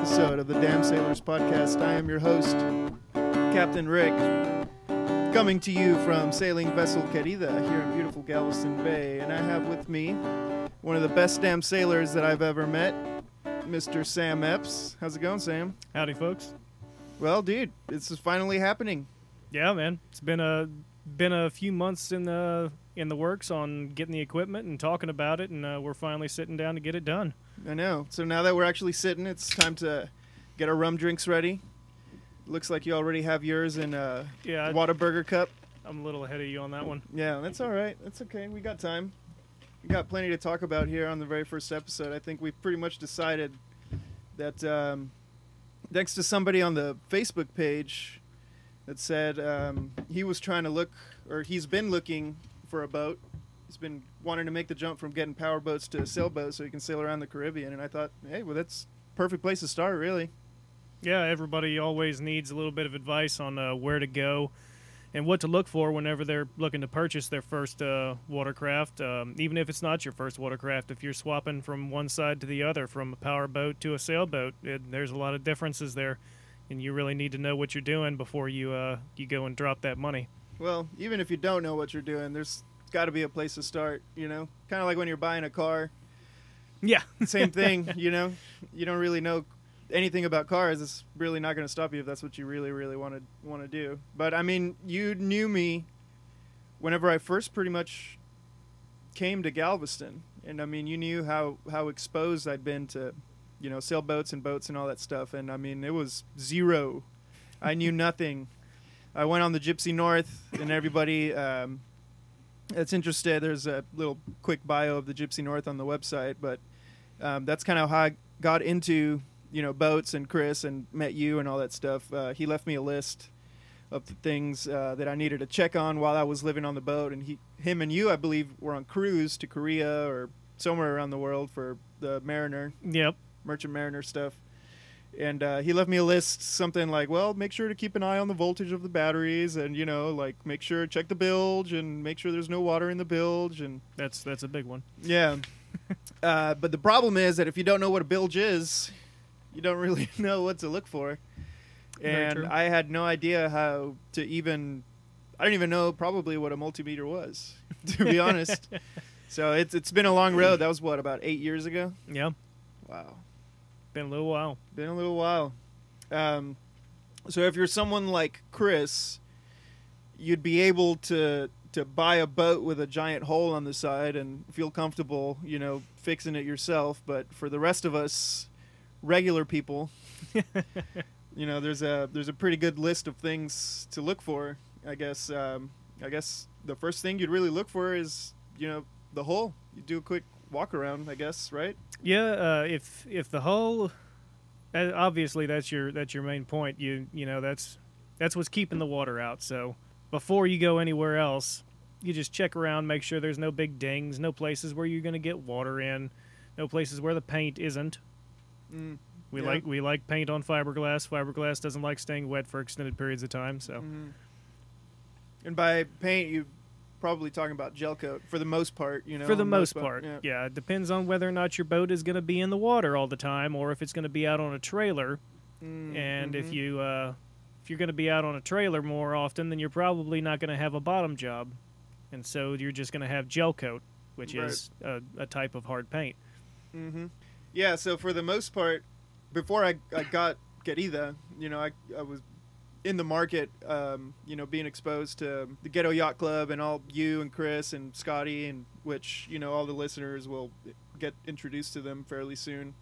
episode of the Damn Sailors podcast. I am your host, Captain Rick, coming to you from sailing vessel Querida here in beautiful Galveston Bay. And I have with me one of the best damn sailors that I've ever met, Mr. Sam Epps. How's it going, Sam? Howdy, folks. Well, dude, this is finally happening. Yeah, man. It's been a been a few months in the in the works on getting the equipment and talking about it, and uh, we're finally sitting down to get it done. I know. So now that we're actually sitting, it's time to get our rum drinks ready. Looks like you already have yours in a Yeah, I- Whataburger cup. I'm a little ahead of you on that one. Yeah, that's all right. That's okay. We got time. We got plenty to talk about here on the very first episode. I think we pretty much decided that um, thanks to somebody on the Facebook page that said um, he was trying to look, or he's been looking for a boat. He's been wanting to make the jump from getting power boats to sailboats so he can sail around the Caribbean. And I thought, hey, well, that's perfect place to start, really. Yeah, everybody always needs a little bit of advice on uh, where to go and what to look for whenever they're looking to purchase their first uh, watercraft. Um, even if it's not your first watercraft, if you're swapping from one side to the other, from a power boat to a sailboat, it, there's a lot of differences there, and you really need to know what you're doing before you uh, you go and drop that money. Well, even if you don't know what you're doing, there's got to be a place to start, you know? Kind of like when you're buying a car. Yeah, same thing, you know. You don't really know anything about cars. It's really not going to stop you if that's what you really, really want to want to do. But I mean, you knew me whenever I first pretty much came to Galveston, and I mean, you knew how how exposed I'd been to, you know, sailboats and boats and all that stuff. And I mean, it was zero. I knew nothing. I went on the Gypsy North, and everybody um, that's interesting. there's a little quick bio of the Gypsy North on the website, but um, that's kind of how I got into you know boats and Chris and met you and all that stuff. Uh, he left me a list of the things uh, that I needed to check on while I was living on the boat, and he, him and you, I believe, were on cruise to Korea or somewhere around the world for the Mariner, yep. Merchant Mariner stuff. And uh, he left me a list, something like, "Well, make sure to keep an eye on the voltage of the batteries, and you know, like make sure check the bilge and make sure there's no water in the bilge, and That's that's a big one. yeah. uh, but the problem is that if you don't know what a bilge is, you don't really know what to look for. And. I had no idea how to even. I didn't even know probably what a multimeter was, to be honest. so it's it's been a long road. That was what about eight years ago. Yeah, Wow, been a little while. been a little while. Um, so if you're someone like Chris, you'd be able to to buy a boat with a giant hole on the side and feel comfortable, you know, fixing it yourself. But for the rest of us, regular people, you know, there's a there's a pretty good list of things to look for. I guess um, I guess the first thing you'd really look for is you know the hole. You do a quick walk around, I guess, right? Yeah, uh, if if the hull, uh, obviously that's your that's your main point. You you know that's that's what's keeping the water out. So before you go anywhere else, you just check around, make sure there's no big dings, no places where you're going to get water in, no places where the paint isn't. Mm. We Yeah. like we like paint on fiberglass. Fiberglass doesn't like staying wet for extended periods of time. So Mhm. And by paint, you probably talking about gel coat for the most part. You know, for the on most boat- part, Yeah. yeah, it depends on whether or not your boat is going to be in the water all the time, or if it's going to be out on a trailer. Mm, and if mhm. you uh, if you're going to be out on a trailer more often, then you're probably not going to have a bottom job, and so you're just going to have gel coat, which Right. is a, a type of hard paint. Mm-hmm. Yeah, so for the most part, before I, I got Querida, you know, I, I was in the market, um, you know, being exposed to the Ghetto Yacht Club and all you and Chris and Scotty, and which, you know, all the listeners will get introduced to them fairly soon.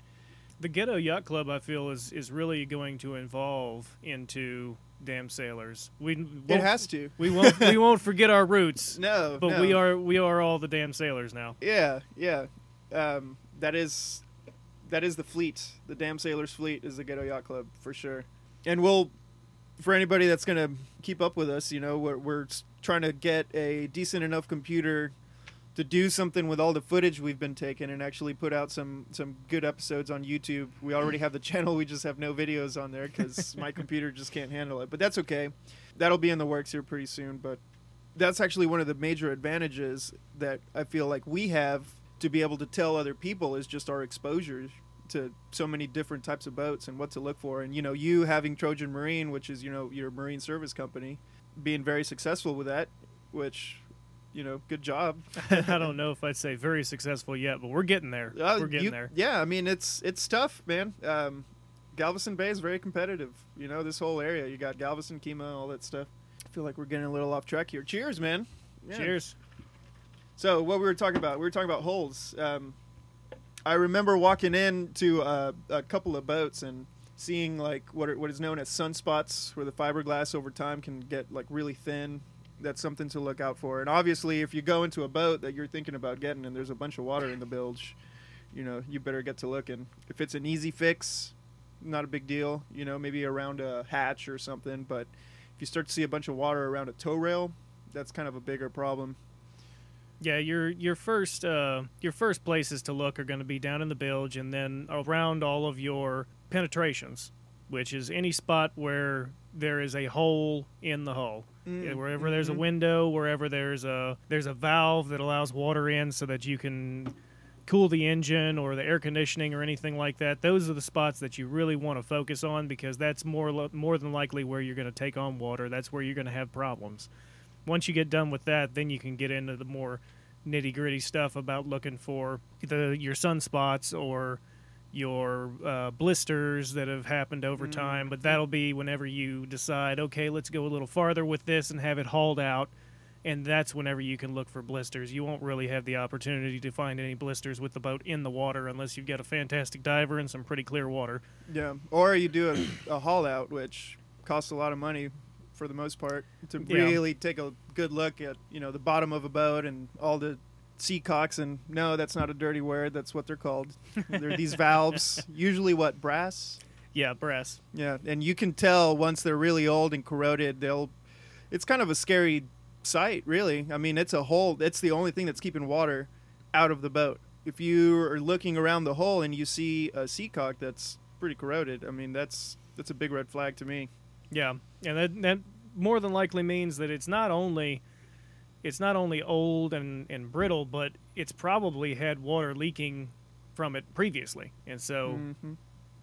The Ghetto Yacht Club, I feel, is is really going to evolve into Damn Sailors. We It has to. we won't we won't forget our roots, No, but no. we are we are all the Damn Sailors now. Yeah, yeah. Um, that is that is the fleet. The Damn Sailors fleet is the Ghetto Yacht Club for sure. And we'll for anybody that's gonna keep up with us, you know, we're, we're trying to get a decent enough computer to do something with all the footage we've been taking and actually put out some some good episodes on YouTube. We already have the channel, we just have no videos on there because my computer just can't handle it. But that's okay. That'll be in the works here pretty soon. But that's actually one of the major advantages that I feel like we have to be able to tell other people is just our exposure. To so many different types of boats and what to look for. And you know, you having Trojan Marine, which is you know your marine service company, being very successful with that, which you know, good job. I don't know if I'd say very successful yet, but we're getting there. Uh, we're getting you- there. Yeah, I mean it's it's tough, man. Um, Galveston Bay is very competitive. You know, this whole area. You got Galveston, Kemah, all that stuff. I feel like we're getting a little off track here. Cheers, man. Yeah. Cheers. So what we were talking about, we were talking about holes. Um, I remember walking in to uh, a couple of boats and seeing like what are, what is known as sunspots, where the fiberglass over time can get like really thin. That's something to look out for. And obviously, if you go into a boat that you're thinking about getting and there's a bunch of water in the bilge, you know you better get to looking. If it's an easy fix, not a big deal. You know, maybe around a hatch or something. But if you start to see a bunch of water around a toe rail, that's kind of a bigger problem. Yeah, your your first uh, your first places to look are going to be down in the bilge, and then around all of your penetrations, which is any spot where there is a hole in the hull. Yeah, wherever there's a Mhm. window, wherever there's a there's a valve that allows water in so that you can cool the engine or the air conditioning or anything like that. Those are the spots that you really want to focus on because that's more lo- more than likely where you're going to take on water. That's where you're going to have problems. Once you get done with that, then you can get into the more nitty gritty stuff about looking for the your sunspots or your uh, blisters that have happened over Mm. time. But that'll be whenever you decide, okay, let's go a little farther with this and have it hauled out. And that's whenever you can look for blisters. You won't really have the opportunity to find any blisters with the boat in the water unless you've got a fantastic diver and some pretty clear water. Yeah, or you do a, a haul out, which costs a lot of money for the most part to Yeah. really take a good look at you know the bottom of a boat and all the sea cocks. And no, that's not a dirty word. That's what they're called. they're these valves, usually what brass. Yeah, brass. Yeah, and you can tell once they're really old and corroded, they'll. It's kind of a scary sight, really. I mean, it's a hole. It's the only thing that's keeping water out of the boat. If you are looking around the hole and you see a sea cock that's pretty corroded, I mean, that's that's a big red flag to me. Yeah, and that that more than likely means that it's not only it's not only old and, and brittle, but it's probably had water leaking from it previously, and so hmm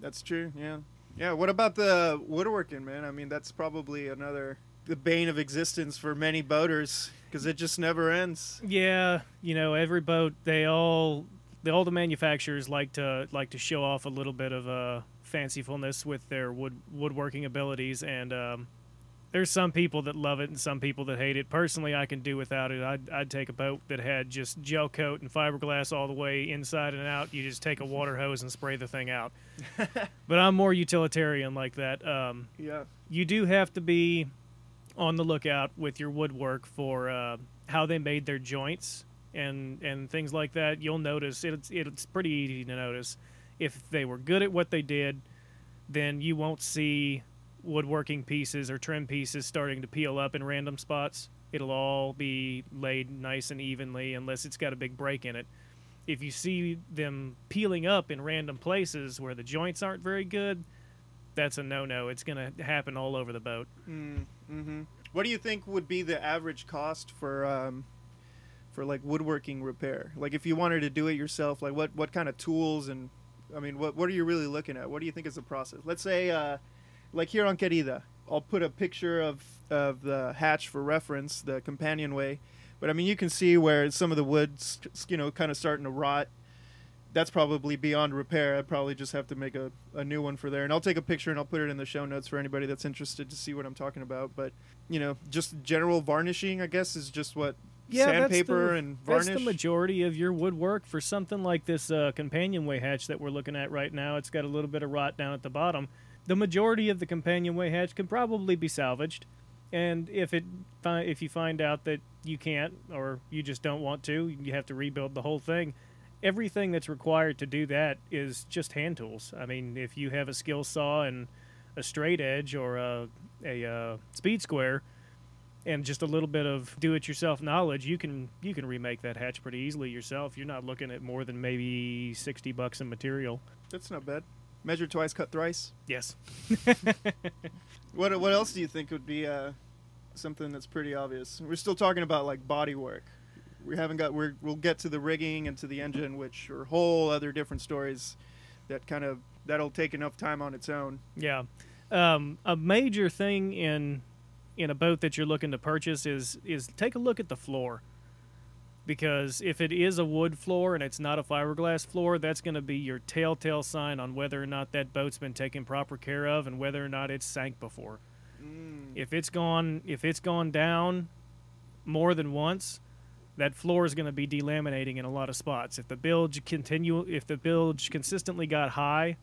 That's true. Yeah. Yeah. What about the woodworking, man? I mean, that's probably another the bane of existence for many boaters because it just never ends. yeah, you know, every boat they all the all the manufacturers like to like to show off a little bit of uh, fancifulness with their wood woodworking abilities, and um, there's some people that love it and some people that hate it. Personally, I can do without it. I'd, I'd take a boat that had just gel coat and fiberglass all the way inside and out. You just take a water hose and spray the thing out. but I'm more utilitarian like that. Um, Yeah. you do have to be on the lookout with your woodwork for uh, how they made their joints and and things like that. You'll notice it's it's pretty easy to notice if they were good at what they did, then you won't see woodworking pieces or trim pieces starting to peel up in random spots. It'll all be laid nice and evenly unless it's got a big break in it. If you see them peeling up in random places where the joints aren't very good, that's a no-no. It's going to happen all over the boat. Mm, hmm What do you think would be the average cost for um, for like woodworking repair? Like if you wanted to do it yourself, like what what kind of tools and I mean, what what are you really looking at? What do you think is the process? Let's say, uh, like here on Querida, I'll put a picture of of the hatch for reference, the companionway. But I mean, you can see where some of the wood's you know kind of starting to rot. That's probably beyond repair. I'd probably just have to make a, a new one for there. And I'll take a picture and I'll put it in the show notes for anybody that's interested to see what I'm talking about. But, you know, just general varnishing, I guess, is just what sandpaper that's the, and varnish. That's the majority of your woodwork for something like this uh, companionway hatch that we're looking at right now. It's got a little bit of rot down at the bottom. The majority of the companionway hatch can probably be salvaged, and if it if you find out that you can't or you just don't want to, you have to rebuild the whole thing. Everything that's required to do that is just hand tools. I mean, if you have a skill saw and a straight edge or a, a uh, speed square, and just a little bit of do-it-yourself knowledge, you can you can remake that hatch pretty easily yourself. You're not looking at more than maybe sixty bucks in material. That's not bad. Measure twice, cut thrice. Yes. What what else do you think would be uh, something that's pretty obvious? We're still talking about like body work. We haven't got. We're, we'll get to the rigging and to the engine, which are whole other different stories. that kind of that'll take enough time on its own. Yeah. Um, a major thing in in a boat that you're looking to purchase is is take a look at the floor. Because if it is a wood floor and it's not a fiberglass floor, that's going to be your telltale sign on whether or not that boat's been taken proper care of and whether or not it's sank before. Mm. If it's gone if it's gone down more than once, that floor is going to be delaminating in a lot of spots. If the bilge continue if the bilge consistently got high,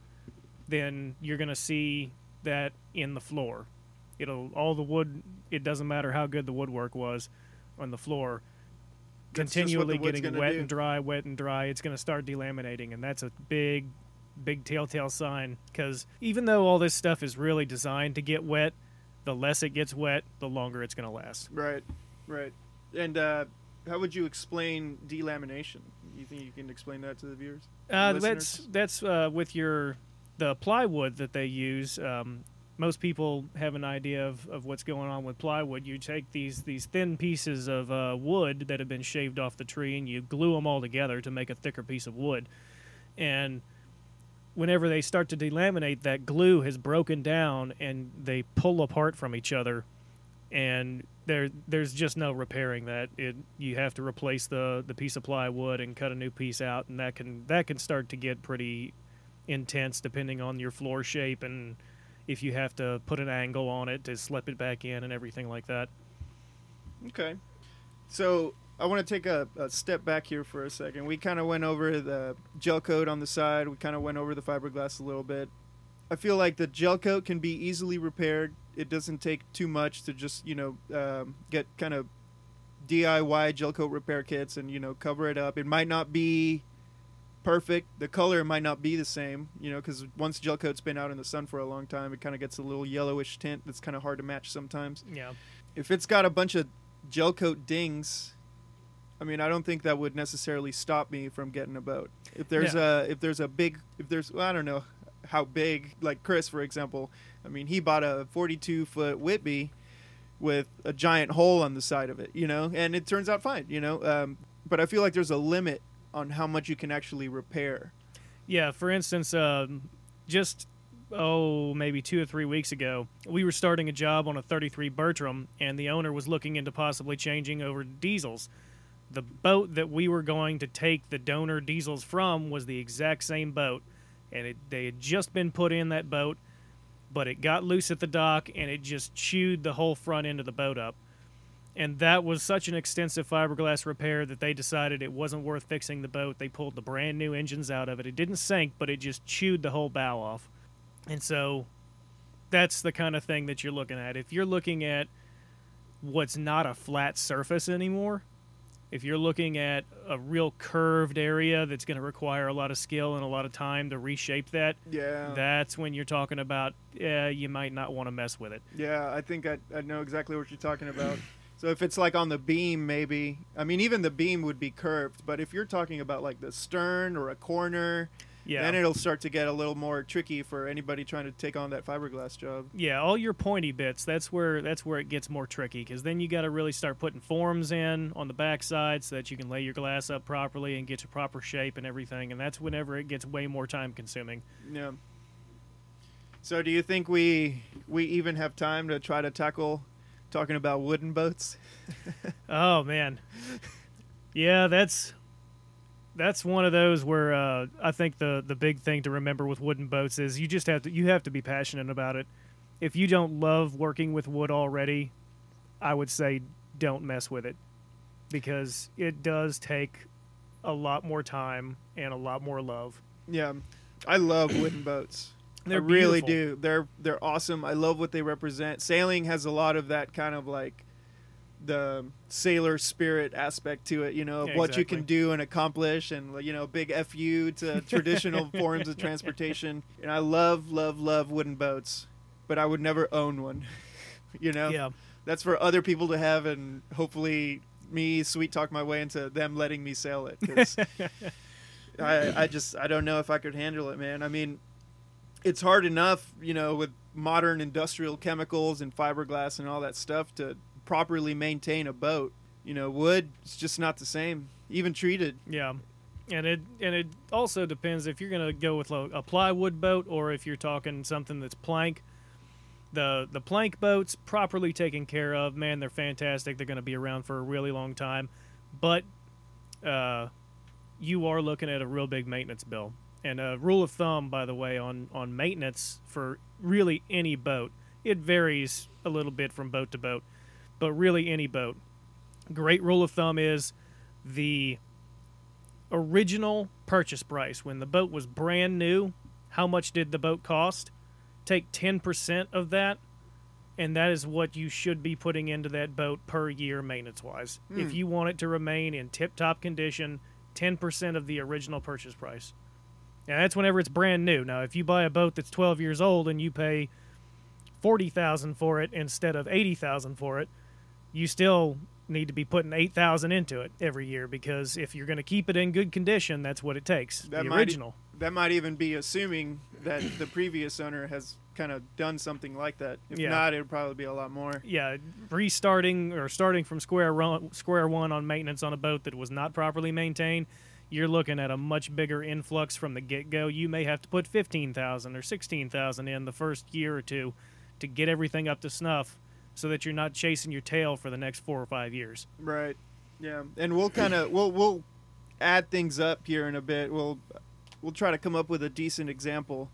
then you're going to see that in the floor. It'll all the wood. It doesn't matter how good the woodwork was on the floor. That's what the Continually getting wet do. and dry, wet and dry. It's going to start delaminating, and that's a big, big telltale sign. Because even though all this stuff is really designed to get wet, the less it gets wet, the longer it's going to last. Right, right. And uh, how would you explain delamination? You think you can explain that to the viewers? Uh, that's that's uh, with your the plywood that they use. Um, most people have an idea of, of what's going on with plywood. You take these these thin pieces of uh, wood that have been shaved off the tree and you glue them all together to make a thicker piece of wood. And whenever they start to delaminate, that glue has broken down and they pull apart from each other. And there there's just no repairing that. It you have to replace the the piece of plywood and cut a new piece out, and that can that can start to get pretty intense depending on your floor shape and if you have to put an angle on it to slip it back in and everything like that. Okay. So I want to take a, a step back here for a second. We kind of went over the gel coat on the side. We kind of went over the fiberglass a little bit. I feel like the gel coat can be easily repaired. It doesn't take too much to just you know um, get kind of DIY gel coat repair kits and you know cover it up. It might not be perfect. The color might not be the same, you know, because once gel coat's been out in the sun for a long time, it kind of gets a little yellowish tint that's kind of hard to match sometimes Yeah. if it's got a bunch of gel coat dings, I mean, I don't think that would necessarily stop me from getting a boat. If there's a if there's a big if there's well, I don't know how big like Chris for example. I mean, he bought a 42 foot Whitby with a giant hole on the side of it, you know, and it turns out fine, you know. Um, but I feel like there's a limit on how much you can actually repair. Yeah, for instance, um, just oh maybe two or three weeks ago, we were starting a job on a 33 Bertram, and the owner was looking into possibly changing over diesels. The boat that we were going to take the donor diesels from was the exact same boat, and it, they had just been put in that boat, but it got loose at the dock and it just chewed the whole front end of the boat up. And that was such an extensive fiberglass repair that they decided it wasn't worth fixing the boat. They pulled the brand new engines out of it. It didn't sink, but it just chewed the whole bow off. And so that's the kind of thing that you're looking at. If you're looking at what's not a flat surface anymore, if you're looking at a real curved area that's going to require a lot of skill and a lot of time to reshape that, Yeah. that's when you're talking about, yeah, you might not want to mess with it. Yeah, I think I, I know exactly what you're talking about. So if it's like on the beam, maybe I mean even the beam would be curved, but if you're talking about like the stern or a corner, Yeah. then it'll start to get a little more tricky for anybody trying to take on that fiberglass job. Yeah, all your pointy bits. That's where that's where it gets more tricky because then you got to really start putting forms in on the backside so that you can lay your glass up properly and get your proper shape and everything. And that's whenever it gets way more time consuming. Yeah. So do you think we we even have time to try to tackle talking about wooden boats? Oh man, yeah, that's that's one of those where uh, I think the the big thing to remember with wooden boats is you just have to you have to be passionate about it. If you don't love working with wood already, I would say don't mess with it because it does take a lot more time and a lot more love. Yeah. I love wooden boats. They're I really do. They're they're awesome. I love what they represent. Sailing has a lot of that kind of like the sailor spirit aspect to it, you know, of Yeah, what you can do and accomplish and you know, big FU to traditional forms of transportation. And I love love love wooden boats, but I would never own one. you know? Yeah, That's for other people to have and hopefully me sweet talk my way into them letting me sail it I, I just I don't know if I could handle it, man. I mean, it's hard enough, you know, with modern industrial chemicals and fiberglass and all that stuff to properly maintain a boat. You know, wood is just not the same, even treated. yeah. And it and it also depends if you're going to go with a plywood boat or if you're talking something that's plank. The the plank boats properly taken care of, man, they're fantastic. They're going to be around for a really long time, but uh, you are looking at a real big maintenance bill. And a rule of thumb, by the way, on on maintenance for really any boat, it varies a little bit from boat to boat, but really any boat. Great rule of thumb is the original purchase price when the boat was brand new. How much did the boat cost? Take 10% of that, and that is what you should be putting into that boat per year maintenance wise. If Hmm. you want it to remain in tip top condition, 10% of the original purchase price. And that's whenever it's brand new. Now, if you buy a boat that's 12 years old and you pay 40,000 for it instead of 80,000 for it, you still need to be putting 8,000 into it every year because if you're going to keep it in good condition, that's what it takes. That the might e- original. That might even be assuming that the previous owner has kind of done something like that. If Yeah. not, it would probably be a lot more. yeah, restarting or starting from square run, square one on maintenance on a boat that was not properly maintained, you're looking at a much bigger influx from the get go. You may have to put fifteen thousand or sixteen thousand in the first year or two to get everything up to snuff, so that you're not chasing your tail for the next four or five years. Right. Yeah. And we'll kind of we'll we'll add things up here in a bit. We'll we'll try to come up with a decent example.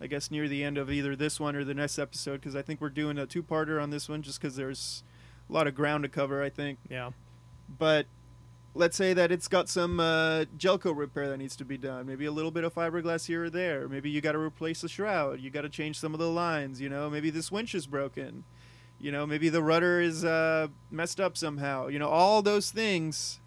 I guess near the end of either this one or the next episode because I think we're doing a two-parter on this one just because there's a lot of ground to cover. I think. Yeah, but let's say that it's got some uh, gel coat repair that needs to be done. Maybe a little bit of fiberglass here or there. Maybe you got to replace the shroud. You got to change some of the lines. You know, maybe this winch is broken. You know, maybe the rudder is uh, messed up somehow. You know, all those things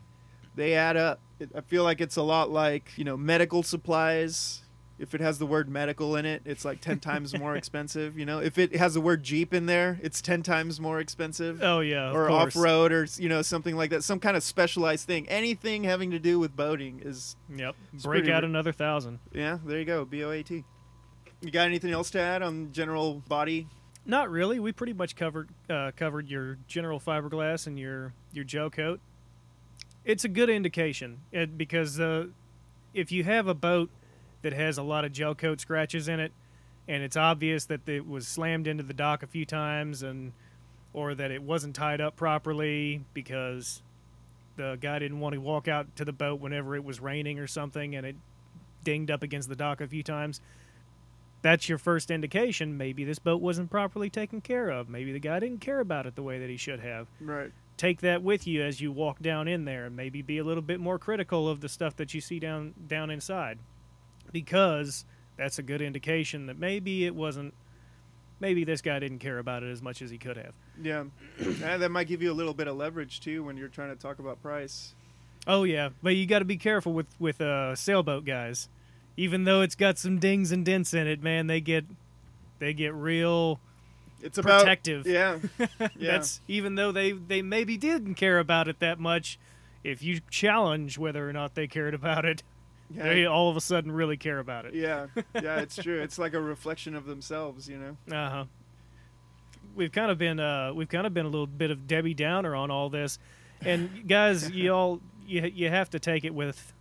they add up. I feel like it's a lot like you know medical supplies. If it has the word medical in it, it's like ten times more expensive. You know, if it has the word Jeep in there, it's ten times more expensive Oh yeah, of or course. off road or you know something like that, some kind of specialized thing. Anything having to do with boating is Yep, It's break pretty out ri- another thousand. yeah. There you go, B O A T. You got anything else to add on general body? Not really. We pretty much covered uh, covered your general fiberglass and your your gel coat. It's a good indication it, because uh, if you have a boat that has a lot of gel coat scratches in it, and it's obvious that it was slammed into the dock a few times, and or that it wasn't tied up properly because the guy didn't want to walk out to the boat whenever it was raining or something, and it dinged up against the dock a few times. That's your first indication maybe this boat wasn't properly taken care of. Maybe the guy didn't care about it the way that he should have. Right. take that with you as you walk down in there and maybe be a little bit more critical of the stuff that you see down down inside because that's a good indication that maybe it wasn't maybe this guy didn't care about it as much as he could have Yeah, and that might give you a little bit of leverage too when you're trying to talk about price. oh yeah but you got to be careful with with uh sailboat guys even though it's got some dings and dents in it man they get they get real It's about protective Yeah, yeah. That's even though they they maybe didn't care about it that much. If you challenge whether or not they cared about it, yeah, they all of a sudden really care about it. yeah, yeah. It's true. It's like a reflection of themselves, you know. Uh huh. We've kind of been uh we've kind of been a little bit of Debbie Downer on all this, and guys, you all you you have to take it with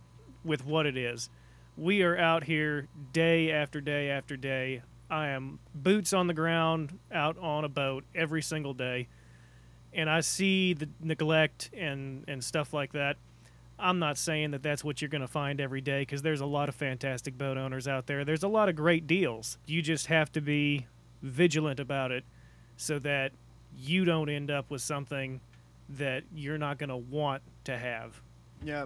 with what it is. We are out here day after day after day. I am boots on the ground out on a boat every single day, and I see the neglect and and stuff like that. I'm not saying that that's what you're going to find every day because there's a lot of fantastic boat owners out there. There's a lot of great deals. You just have to be vigilant about it so that you don't end up with something that you're not going to want to have. Yeah.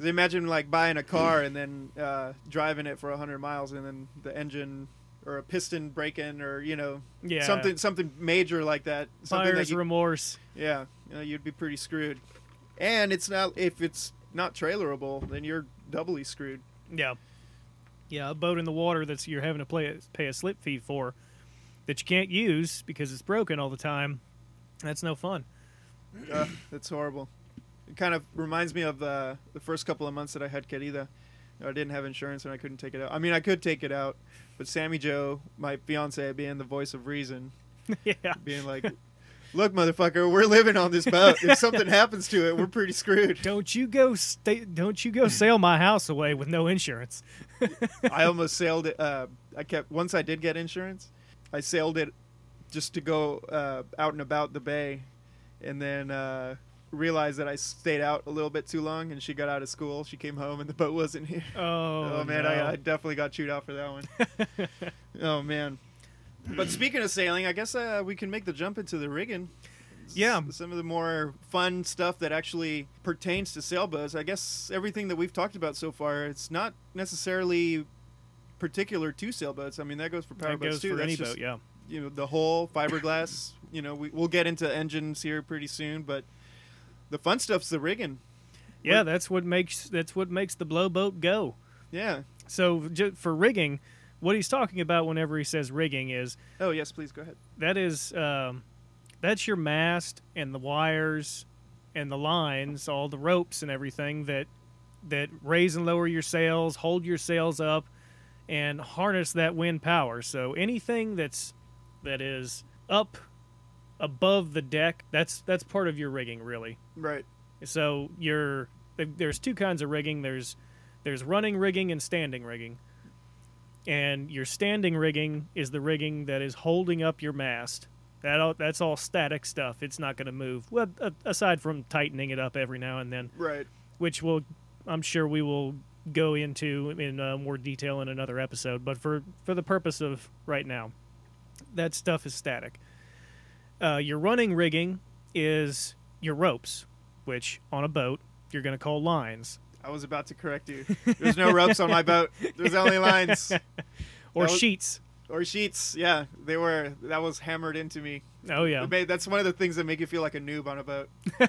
Imagine like buying a car and then uh, driving it for hundred miles, and then the engine or a piston breaking, or you know Yeah. something something major like that. Something Buyer's that you, remorse. yeah, you know, you'd be pretty screwed. And it's not if it's not trailerable, then you're doubly screwed. Yeah. Yeah, a boat in the water that's you're having to play, pay a slip fee for that you can't use because it's broken all the time. That's no fun. Uh, that's horrible. It kind of reminds me of uh, the first couple of months that I had Querida. I didn't have insurance and I couldn't take it out. I mean, I could take it out, but Sammy Joe, my fiance, being the voice of reason, yeah. being like, Look, motherfucker, we're living on this boat. If something happens to it, we're pretty screwed. Don't you go stay, don't you go sail my house away with no insurance. I almost sailed it. Uh, I kept once I did get insurance, I sailed it just to go uh, out and about the bay, and then uh, realized that I stayed out a little bit too long. And she got out of school. She came home, and the boat wasn't here. Oh, Oh, man, no. I, I definitely got chewed out for that one. oh man. But speaking of sailing, I guess uh, we can make the jump into the rigging. S- Yeah. Some of the more fun stuff that actually pertains to sailboats. I guess everything that we've talked about so far, it's not necessarily particular to sailboats. I mean, that goes for that powerboats goes too. for That's any just, boat, yeah. You know, the whole fiberglass. you know, we, we'll get into engines here pretty soon, but the fun stuff's the rigging. Yeah, that's what makes that's what makes the blowboat go. Yeah. So for rigging, what he's talking about whenever he says rigging is Oh yes, please go ahead. that is um, that's your mast and the wires and the lines, all the ropes and everything that that raise and lower your sails, hold your sails up, and harness that wind power. So anything that's that is up above the deck, that's that's part of your rigging, really. Right. So you're there's two kinds of rigging. There's there's running rigging and standing rigging. And your standing rigging is the rigging that is holding up your mast. That all, that's all static stuff. It's not going to move. Well, aside from tightening it up every now and then, Right. which will I'm sure we will go into in uh, more detail in another episode. But for for the purpose of right now, that stuff is static. Uh, your running rigging is your ropes, which on a boat you're going to call lines I was about to correct you. There's no ropes on my boat. There's only lines or was- sheets. or sheets. Yeah, they were. That was hammered into me. Oh yeah, made- that's one of the things that make you feel like a noob on a boat.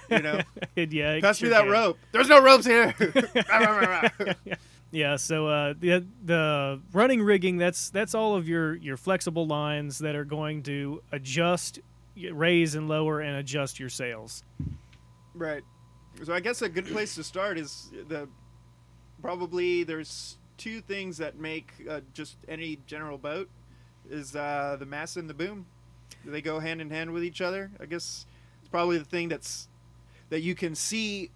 You know, yeah. pass me that can. rope. There's no ropes here. Yeah, so uh, the the running rigging that's that's all of your your flexible lines that are going to adjust, raise and lower and adjust your sails. right. So I guess a good place to start is the probably there's two things that make uh, just any general boat is uh, the mast and the boom. Do they go hand in hand with each other? I guess it's probably the thing that's that you can see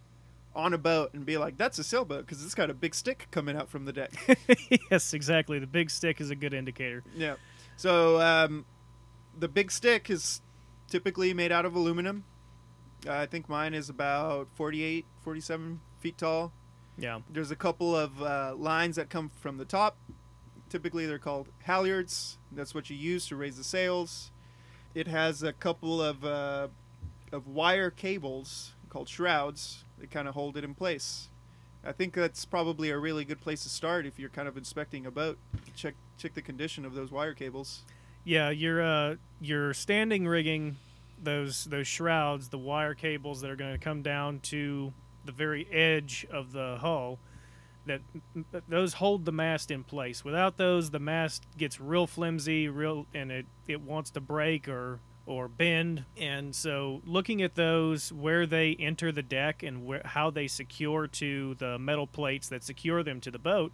on a boat and be like, that's a sailboat because it's got a big stick coming out from the deck. yes, exactly. The big stick is a good indicator. Yeah. So um, the big stick is typically made out of aluminum. Uh, I think mine is about 48, 47 feet tall. Yeah, There's a couple of uh, lines that come from the top. Typically, they're called halyards. That's what you use to raise the sails. It has a couple of uh, of wire cables called shrouds that kind of hold it in place. I think that's probably a really good place to start if you're kind of inspecting a boat. Check check the condition of those wire cables. yeah. Your uh, your standing rigging, those those shrouds, the wire cables that are going to come down to the very edge of the hull. That those hold the mast in place. Without those, the mast gets real flimsy, real, and it, it wants to break or or bend. And so, looking at those, where they enter the deck and where, how they secure to the metal plates that secure them to the boat,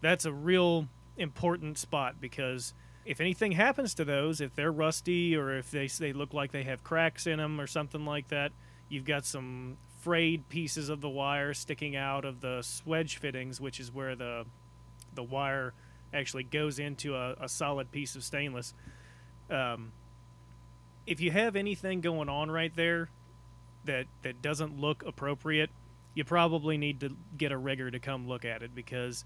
that's a real important spot because if anything happens to those, if they're rusty or if they they look like they have cracks in them or something like that, you've got some frayed pieces of the wire sticking out of the swedge fittings, which is where the the wire actually goes into a, a solid piece of stainless. Um, if you have anything going on right there that that doesn't look appropriate, you probably need to get a rigger to come look at it because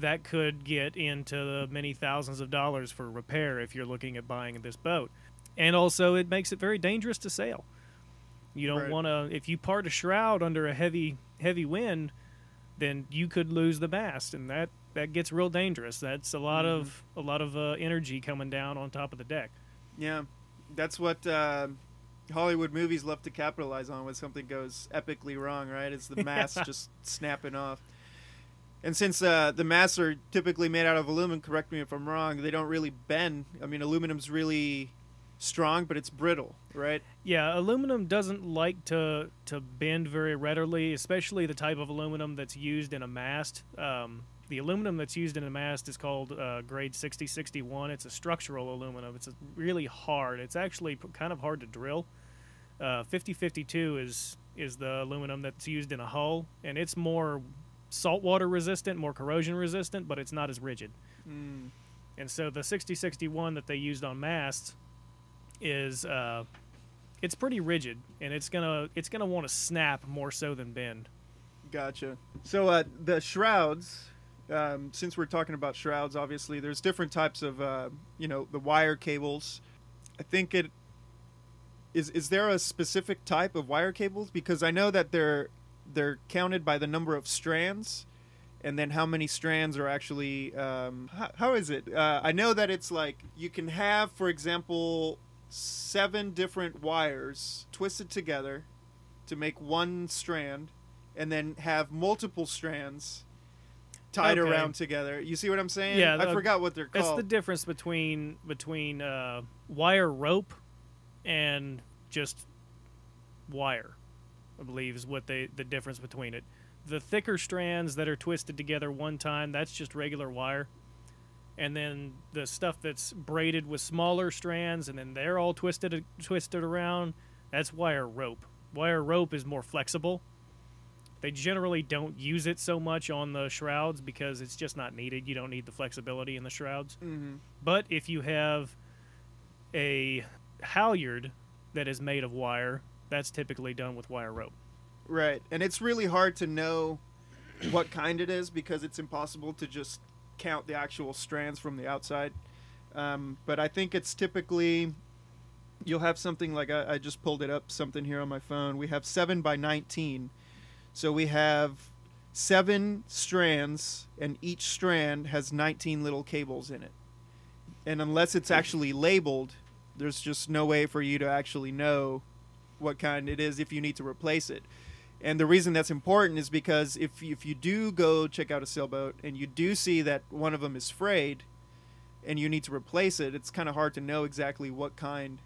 that could get into the many thousands of dollars for repair if you're looking at buying this boat. And also, it makes it very dangerous to sail. You don't Right. want to if you part a shroud under a heavy heavy wind, then you could lose the mast, and that that gets real dangerous. That's a lot of a lot of uh, energy coming down on top of the deck. Yeah, that's what uh, Hollywood movies love to capitalize on when something goes epically wrong. Right? It's the mast just snapping off. And since uh, the masts are typically made out of aluminum, correct me if I'm wrong, they don't really bend. I mean, aluminum's really strong, but it's brittle, right? Yeah, aluminum doesn't like to to bend very readily, especially the type of aluminum that's used in a mast. Um, the aluminum that's used in a mast is called uh, grade 6061. It's a structural aluminum. It's really hard. It's actually kind of hard to drill. Uh, 5052 is is the aluminum that's used in a hull, and it's more saltwater resistant, more corrosion resistant, but it's not as rigid. Mm. And so the 6061 that they used on masts is uh, it's pretty rigid, and it's gonna it's gonna want to snap more so than bend. Gotcha. So uh, the shrouds, um, since we're talking about shrouds, obviously there's different types of, uh, you know, the wire cables. I think it is. Is there a specific type of wire cables? Because I know that they're they're counted by the number of strands, and then how many strands are actually. Um, how, how is it? Uh, I know that it's like you can have, for example, seven different wires twisted together to make one strand and then have multiple strands tied Okay. around together. You see what I'm saying? Yeah, I forgot what they're called. That's called. the difference between between uh, wire rope and just wire. I believe is what they the difference between it. The thicker strands that are twisted together one time, that's just regular wire. And then the stuff that's braided with smaller strands and then they're all twisted twisted around, that's wire rope. Wire rope is more flexible. They generally don't use it so much on the shrouds because it's just not needed. You don't need the flexibility in the shrouds. hmm But if you have a halyard that is made of wire, that's typically done with wire rope. Right, and it's really hard to know what kind it is because it's impossible to just count the actual strands from the outside. Um, but I think it's typically you'll have something like I, I just pulled it up something here on my phone. We have seven by nineteen, so we have seven strands, and each strand has nineteen little cables in it. And unless it's actually labeled, there's just no way for you to actually know what kind it is if you need to replace it. And the reason that's important is because if if you do go check out a sailboat and you do see that one of them is frayed and you need to replace it, it's kind of hard to know exactly what kind.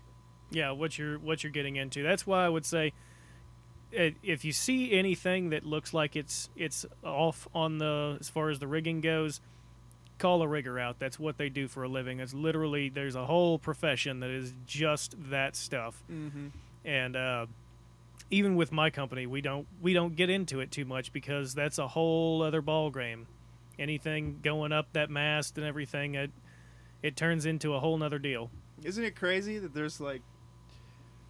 Yeah, what you're what you're getting into. That's why I would say if you see anything that looks like it's it's off on the as far as the rigging goes, call a rigger out. That's what they do for a living. It's literally there's a whole profession that is just that stuff. Mm-hmm. And uh, even with my company, we don't we don't get into it too much because that's a whole other ball game. Anything going up that mast and everything, it it turns into a whole nother deal. Isn't it crazy that there's like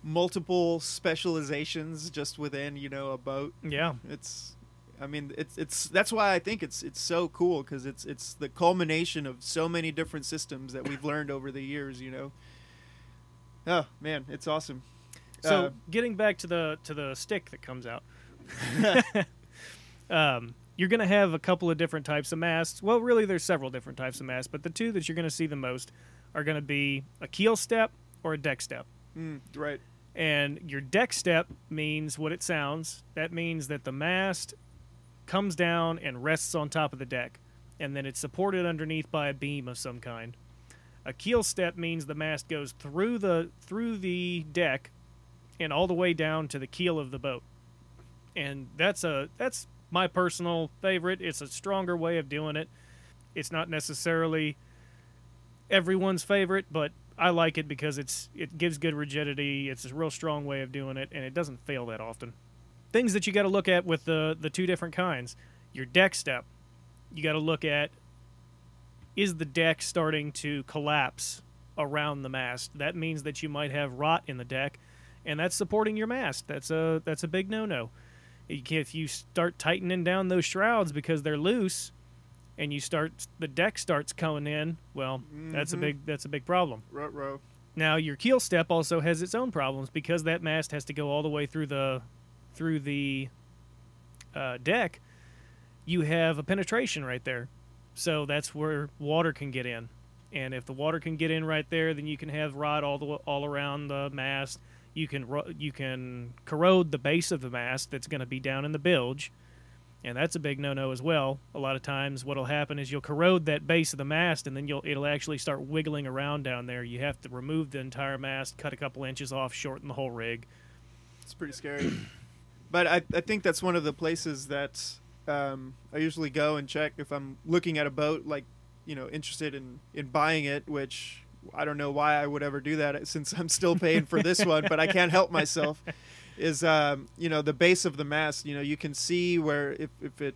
multiple specializations just within you know a boat? Yeah, It's, I mean, it's it's that's why I think it's it's so cool because it's it's the culmination of so many different systems that we've learned over the years. You know. Oh man, it's awesome. So Uh, getting back to the to the stick that comes out, um, you're going to have a couple of different types of masts. Well, really, there's several different types of masts, but the two that you're going to see the most are going to be a keel step or a deck step. mm, right. And your deck step means what it sounds. That means that the mast comes down and rests on top of the deck, and then it's supported underneath by a beam of some kind. A keel step means the mast goes through the through the deck and all the way down to the keel of the boat. And that's a that's my personal favorite. It's a stronger way of doing it. It's not necessarily everyone's favorite, but I like it because it's it gives good rigidity. It's a real strong way of doing it, and it doesn't fail that often. Things that you got to look at with the the two different kinds. Your deck step, you got to look at is the deck starting to collapse around the mast. That means that you might have rot in the deck, and that's supporting your mast. That's a that's a big no no. If you start tightening down those shrouds because they're loose, and you start the deck starts coming in, well, that's a Mhm. big that's a big problem. Rut row. Now your keel step also has its own problems because that mast has to go all the way through the through the uh, deck. You have a penetration right there, so that's where water can get in. And if the water can get in right there, then you can have rot all the all around the mast. You can ro- you can corrode the base of the mast that's going to be down in the bilge, and that's a big no-no as well. A lot of times, what'll happen is you'll corrode that base of the mast, and then you'll it'll actually start wiggling around down there. You have to remove the entire mast, cut a couple inches off, shorten the whole rig. It's pretty scary. but I, I think that's one of the places that um, I usually go and check if I'm looking at a boat, like you know, interested in in buying it, which I don't know why I would ever do that since I'm still paying for this one, but I can't help myself. Is um, you know the base of the mast? You know, you can see where if if it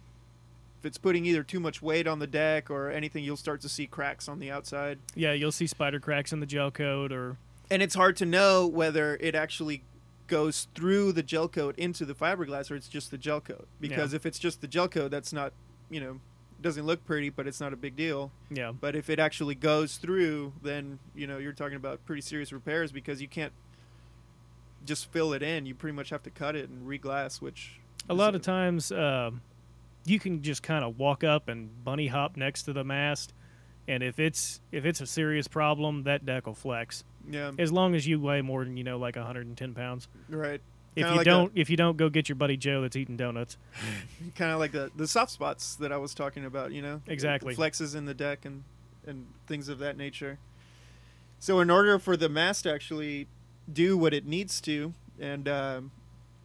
if it's putting either too much weight on the deck or anything, you'll start to see cracks on the outside. Yeah, you'll see spider cracks in the gel coat or and it's hard to know whether it actually goes through the gel coat into the fiberglass or it's just the gel coat because Yeah. if it's just the gel coat that's not you know doesn't look pretty but it's not a big deal yeah. but if it actually goes through then you know you're talking about pretty serious repairs because you can't just fill it in you pretty much have to cut it and reglass which A lot of times, uh, you can just kind of walk up and bunny hop next to the mast, and if it's if it's a serious problem, that deck will flex. yeah As long as you weigh more than you know, like 110 pounds. right If you like don't, if you don't, go get your buddy Joe that's eating donuts. kind of like the the soft spots that I was talking about, you know, Exactly. the flexes in the deck and and things of that nature. So in order for the mast to actually do what it needs to and um,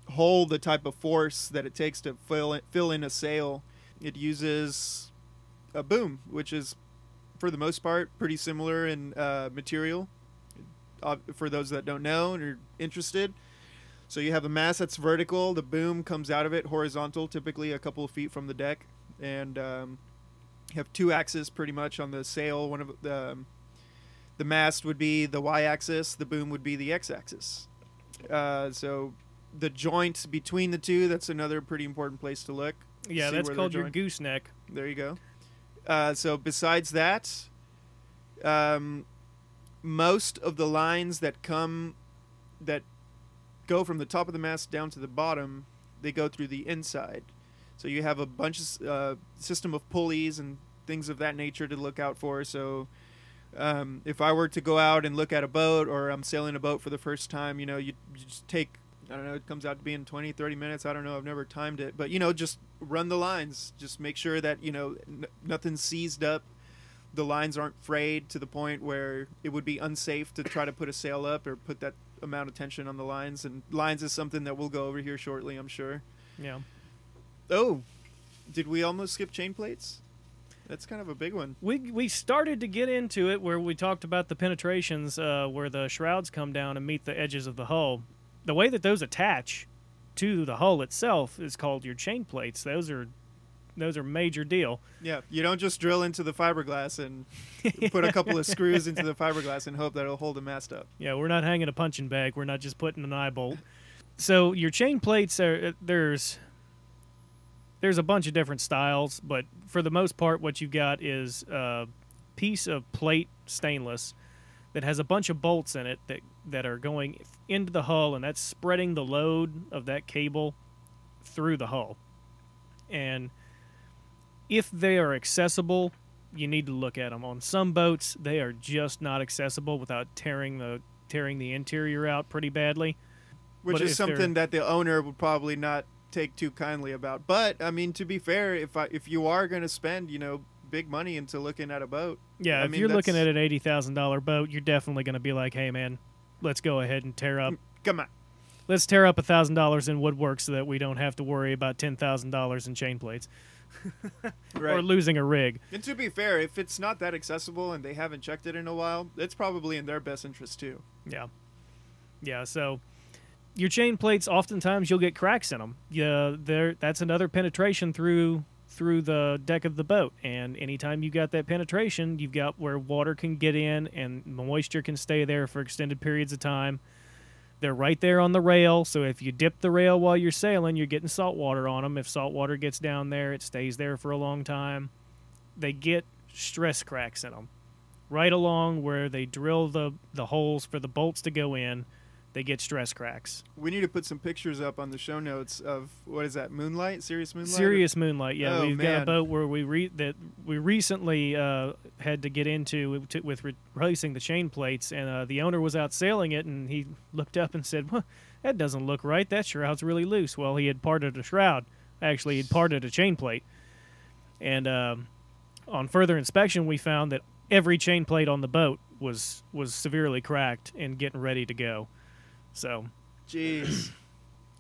hold the type of force that it takes to fill in, fill in a sail, it uses a boom, which is for the most part pretty similar in uh, material. Uh, for those that don't know and are interested, so you have a mast that's vertical. The boom comes out of it horizontal, typically a couple of feet from the deck, and um, you have two axes pretty much on the sail. One of the um, the mast would be the y-axis. The boom would be the x-axis. Uh, so the joint between the two that's another pretty important place to look. Yeah, that's called your gooseneck. There you go. Uh, so besides that, um, most of the lines that come that go from the top of the mast down to the bottom, they go through the inside. So you have a bunch of uh, system of pulleys and things of that nature to look out for. So um, if I were to go out and look at a boat or I'm sailing a boat for the first time, you know, you, you just take I don't know, it comes out to being 20, 30 minutes. I don't know. I've never timed it. But, you know, just run the lines. Just make sure that, you know, n- nothing's seized up. The lines aren't frayed to the point where it would be unsafe to try to put a sail up or put that amount of tension on the lines. And lines is something that we'll go over here shortly, I'm sure. Yeah. Oh, did we almost skip chain plates? That's kind of a big one. We we started to get into it where we talked about the penetrations uh, where the shrouds come down and meet the edges of the hull. The way that those attach to the hull itself is called your chain plates. Those are those are major deal. Yeah, you don't just drill into the fiberglass and put a couple of screws into the fiberglass and hope that it'll hold the mast up. Yeah, we're not hanging a punching bag. We're not just putting an eye bolt. So your chain plates are uh, there's there's a bunch of different styles, but for the most part, what you've got is a piece of plate stainless that has a bunch of bolts in it that that are going into the hull, and that's spreading the load of that cable through the hull. And if they are accessible, you need to look at them. On some boats, they are just not accessible without tearing the tearing the interior out pretty badly. which But is something that the owner would probably not take too kindly about. But I mean, to be fair, if I, if you are going to spend, you know, big money into looking at a boat, Yeah, I if mean, you're looking at an eighty thousand dollar boat, you're definitely going to be like, "Hey, man, let's go ahead and tear up. Mm, come on, Let's tear up a thousand dollars in woodwork so that we don't have to worry about ten thousand dollars in chain plates right? or losing a rig." and to be fair, if it's not that accessible and they haven't checked it in a while, it's probably in their best interest too. Yeah, yeah. So your chain plates, oftentimes you'll get cracks in them. Yeah, there. That's another penetration through through the deck of the boat, and anytime you got that penetration, you've got where water can get in and moisture can stay there for extended periods of time. They're right there on the rail, so if you dip the rail while you're sailing, you're getting salt water on them. If salt water gets down there, it stays there for a long time. They get stress cracks in them right along where they drill the, the holes for the bolts to go in, they get stress cracks. We need to put some pictures up on the show notes of what is that? Moonlight, serious moonlight. Serious moonlight, yeah. Oh, we've got a boat where we re- that we recently uh, had to get into to, with replacing the chain plates, and uh, the owner was out sailing it, and he looked up and said, well, "That doesn't look right. That shroud's really loose." Well, he had parted a shroud. Actually, he'd parted a chain plate, and um, on further inspection, we found that every chain plate on the boat was was severely cracked and getting ready to go. So Jeez.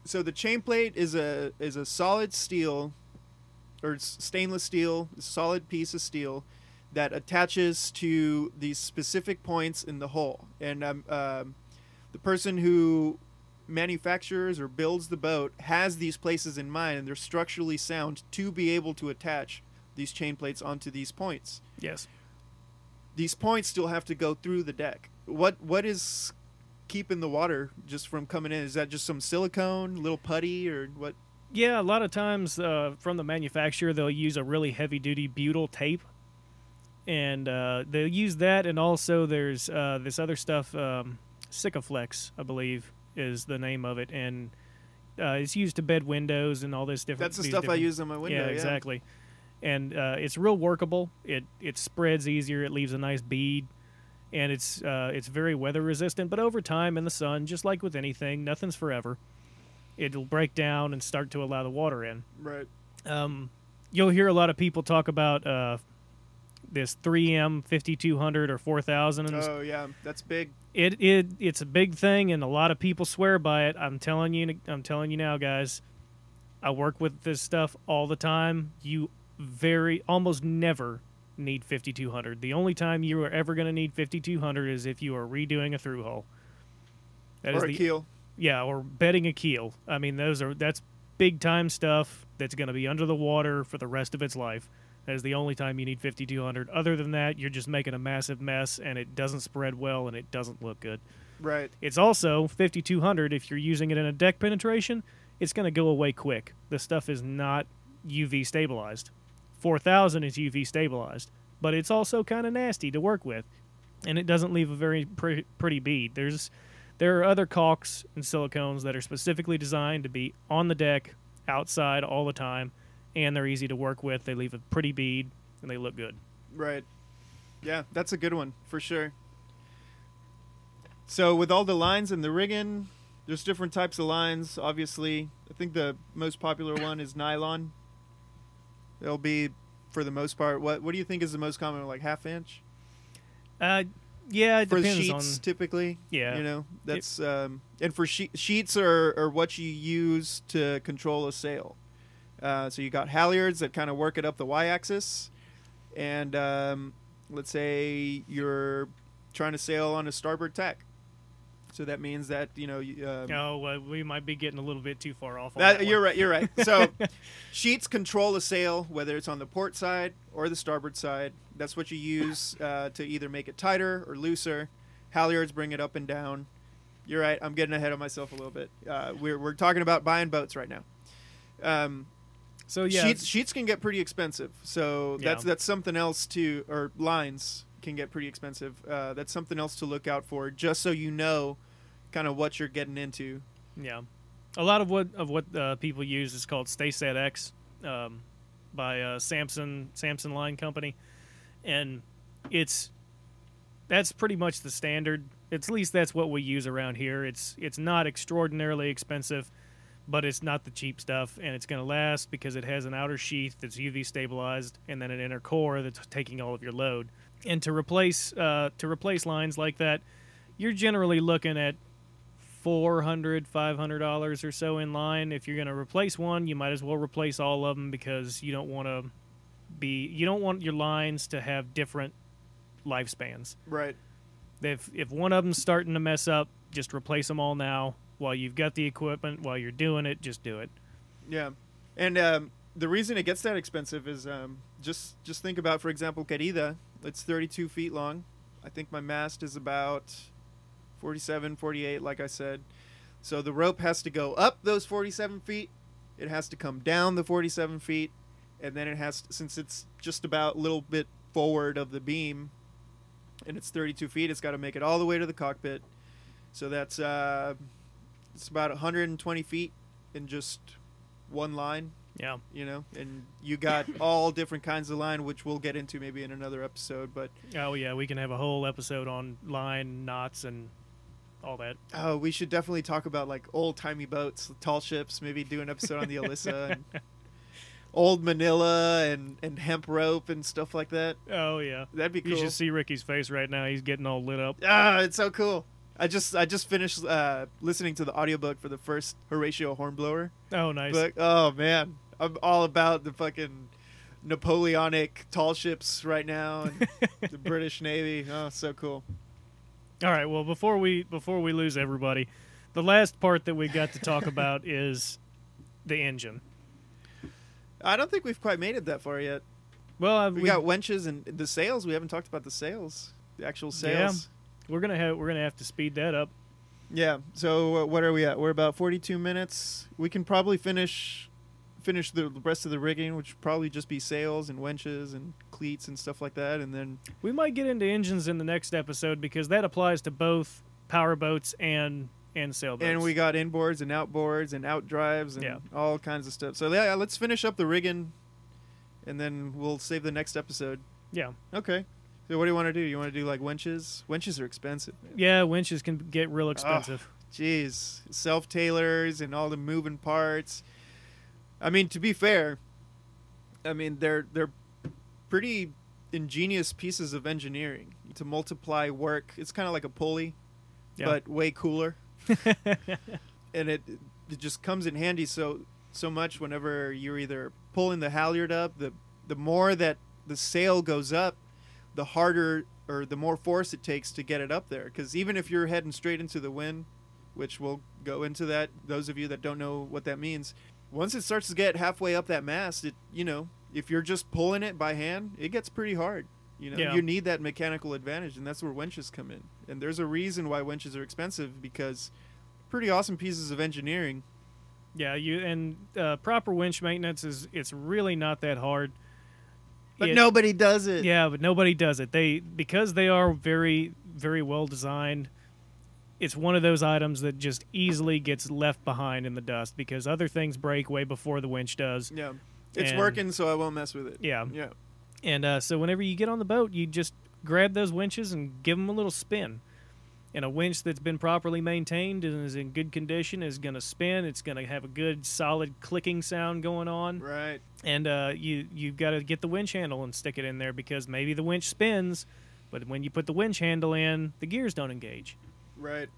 so the chain plate is a is a solid steel or stainless steel, solid piece of steel that attaches to these specific points in the hull. And um, um, the person who manufactures or builds the boat has these places in mind, and they're structurally sound to be able to attach these chain plates onto these points. Yes. These points still have to go through the deck. What what is keeping the water just from coming in? Is that just some silicone, little putty, or what? Yeah, a lot of times uh, from the manufacturer, they'll use a really heavy duty butyl tape. And uh, they'll use that, and also there's uh, this other stuff, um, Sikaflex, I believe, is the name of it. And uh, it's used to bed windows and all this different. That's the stuff I use on my window. yeah, Yeah, exactly. And uh, it's real workable. It it spreads easier. It leaves a nice bead, and it's uh, it's very weather resistant. But over time in the sun, just like with anything, nothing's forever. It'll break down and start to allow the water in. Right. Um, you'll hear a lot of people talk about uh, this 3M 5200 or 4000. Oh yeah, that's big. It it it's a big thing, and a lot of people swear by it. I'm telling you, I'm telling you now, guys. I work with this stuff all the time. You very almost never need 5200. The only time you are ever going to need 5200 is if you are redoing a through hull. That is or a the keel. yeah, or bedding a keel. I mean, those are that's big time stuff that's going to be under the water for the rest of its life. That is the only time you need 5200. Other than that, you're just making a massive mess and it doesn't spread well and it doesn't look good. Right. It's also 5200 if you're using it in a deck penetration, it's going to go away quick. The stuff is not UV stabilized. 4000 is UV stabilized, but it's also kind of nasty to work with and it doesn't leave a very pre- pretty bead. There's there are other caulks and silicones that are specifically designed to be on the deck, outside all the time, and they're easy to work with. They leave a pretty bead and they look good. Right. Yeah, that's a good one for sure. So with all the lines and the rigging, there's different types of lines. Obviously, I think the most popular one is nylon. It'll be, for the most part, what what do you think is the most common? Like half inch Uh, yeah, it for depends sheets, on typically. yeah. You know, that's um, and for she- sheets are, are what you use to control a sail. Uh, so you got halyards that kind of work it up the y-axis, and um, let's say you're trying to sail on a starboard tack. So that means that you know. you, Um, Oh, uh, we might be getting a little bit too far off. On that, that you're right. You're right. So, sheets control the sail, whether it's on the port side or the starboard side. That's what you use uh, to either make it tighter or looser. Halyards bring it up and down. You're right. I'm getting ahead of myself a little bit. Uh, we're we're talking about buying boats right now. Um, So yeah, sheets sheets can get pretty expensive. So that's Yeah. that's something else to or lines can get pretty expensive. Uh, that's something else to look out for, just so you know, kind of what you're getting into. yeah. A lot of what of what uh, people use is called Sta-Set X um, by uh, Samson Samson Line Company, and it's that's pretty much the standard. At least that's what we use around here. It's it's not extraordinarily expensive, but it's not the cheap stuff, and it's going to last because it has an outer sheath that's UV stabilized, and then an inner core that's taking all of your load. And to replace uh, to replace lines like that, you're generally looking at 400 500 dollars or so in line. If you're going to replace one you might as well replace all of them because you don't want to be you don't want your lines to have different lifespans. Right. if if one of them's starting to mess up just replace them all now. While you've got the equipment while you're doing it just do it. Yeah, and um, the reason it gets that expensive is um, just just think about, for example, Querida. It's 32 feet long. I think my mast is about 47, 48, like I said. So the rope has to go up those 47 feet. It has to come down the 47 feet, and then it has since it's just about a little bit forward of the beam, and it's 32 feet. It's got to make it all the way to the cockpit. So that's uh, it's about 120 feet in just one line yeah. You know and you got all different kinds of line which we'll get into maybe in another episode but oh yeah we can have a whole episode on line knots and all that. Oh we should definitely talk about like old timey boats tall ships maybe do an episode on the alyssa and old manila and and hemp rope and stuff like that. Oh yeah. That'd be you cool. should see ricky's face right now. He's getting all lit up. Ah it's so cool. I just i just finished uh listening to the audiobook for the first horatio hornblower oh nice. book. Oh man I'm all about the fucking Napoleonic tall ships right now and the British Navy. Oh, so cool. All right. Well, before we before we lose everybody, the last part that we got to talk about is the engine. I don't think we've quite made it that far yet. Well, uh, We, we, got wenches and the sails. We haven't talked about the sails, the actual sails. Yeah, we're gonna have we're gonna have to speed that up. Yeah. So uh, what are we at? We're about 42 minutes. We can probably finish finish the rest of the rigging, which would probably just be sails and wenches and cleats and stuff like that, and then We might get into engines in the next episode because that applies to both power boats and and sailboats. and we got inboards and outboards and out drives and Yeah. all kinds of stuff. So yeah, let's finish up the rigging, and then we'll save the next episode. yeah Okay. So what do you want to do? You want to do like winches? Winches are expensive. Man. yeah winches can get real expensive. Jeez, self tailors and all the moving parts. I mean, to be fair, I mean they're they're pretty ingenious pieces of engineering to multiply work. It's kind of like a pulley, Yeah. but way cooler, and it it just comes in handy so so much whenever you're either pulling the halyard up. The the more that the sail goes up, the harder or the more force it takes to get it up there. Because even if you're heading straight into the wind, which we'll go into that, those of you that don't know what that means, once it starts to get halfway up that mast, it you know if you're just pulling it by hand, it gets pretty hard. You know, Yeah. you need that mechanical advantage, and that's where winches come in. And there's a reason why winches are expensive because pretty awesome pieces of engineering. Yeah, you and uh, proper winch maintenance is it's really not that hard. But It- nobody does it. Yeah, but nobody does it. They because they are very very well designed. It's one of those items that just easily gets left behind in the dust because other things break way before the winch does. Yeah. It's And- working, so I won't mess with it. Yeah, Yeah. and uh, so whenever you get on the boat, you just grab those winches and give them a little spin. And a winch that's been properly maintained and is in good condition is going to spin. It's going to have a good, solid clicking sound going on. Right. and uh, you you've got to get the winch handle and stick it in there because maybe the winch spins, but when you put the winch handle in, the gears don't engage. Right.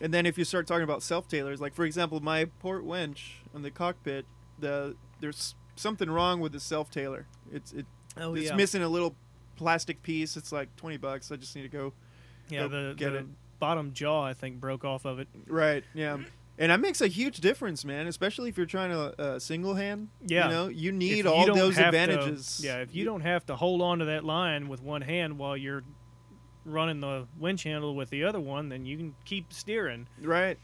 And then if you start talking about self tailors, like for example, my port winch on the cockpit, the there's something wrong with the self tailor. It's it Oh it's missing a little plastic piece. It's like twenty bucks. I just need to go. yeah, go the, get the it. bottom jaw I think broke off of it. Right. Yeah. And that makes a huge difference, man. Especially if you're trying to uh, single hand. Yeah. You know, you need you all those have to- advantages. yeah, if you don't have to hold on to that line with one hand while you're running the winch handle with the other one, then you can keep steering. Right.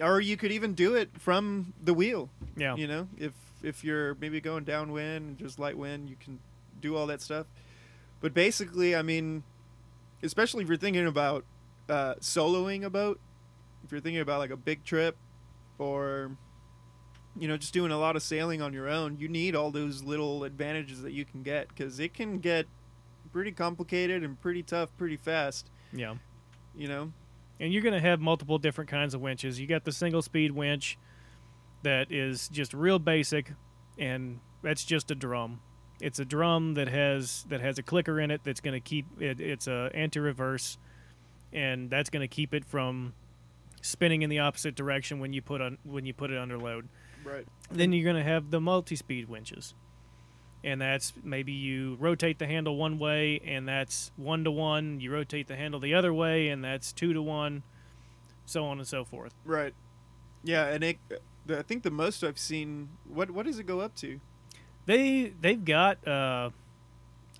Or you could even do it from the wheel. Yeah, You know, if if you're maybe going downwind, just light wind, you can do all that stuff. But basically, I mean, especially if you're thinking about uh, soloing a boat, if you're thinking about like a big trip, or you know, just doing a lot of sailing on your own, you need all those little advantages that you can get because it can get pretty complicated and pretty tough pretty fast. yeah. You know, and you're going to have multiple different kinds of winches. You got the single speed winch that is just real basic, and that's just a drum. It's a drum that has that has a clicker in it that's going to keep it. It's a anti-reverse, and that's going to keep it from spinning in the opposite direction when you put on when you put it under load. right? Then you're going to have the multi-speed winches, and that's maybe you rotate the handle one way, and that's one to one. You rotate the handle the other way, and that's two to one, so on and so forth. Right. Yeah, and it. The, I think the most I've seen. What what does it go up to? They they've got uh,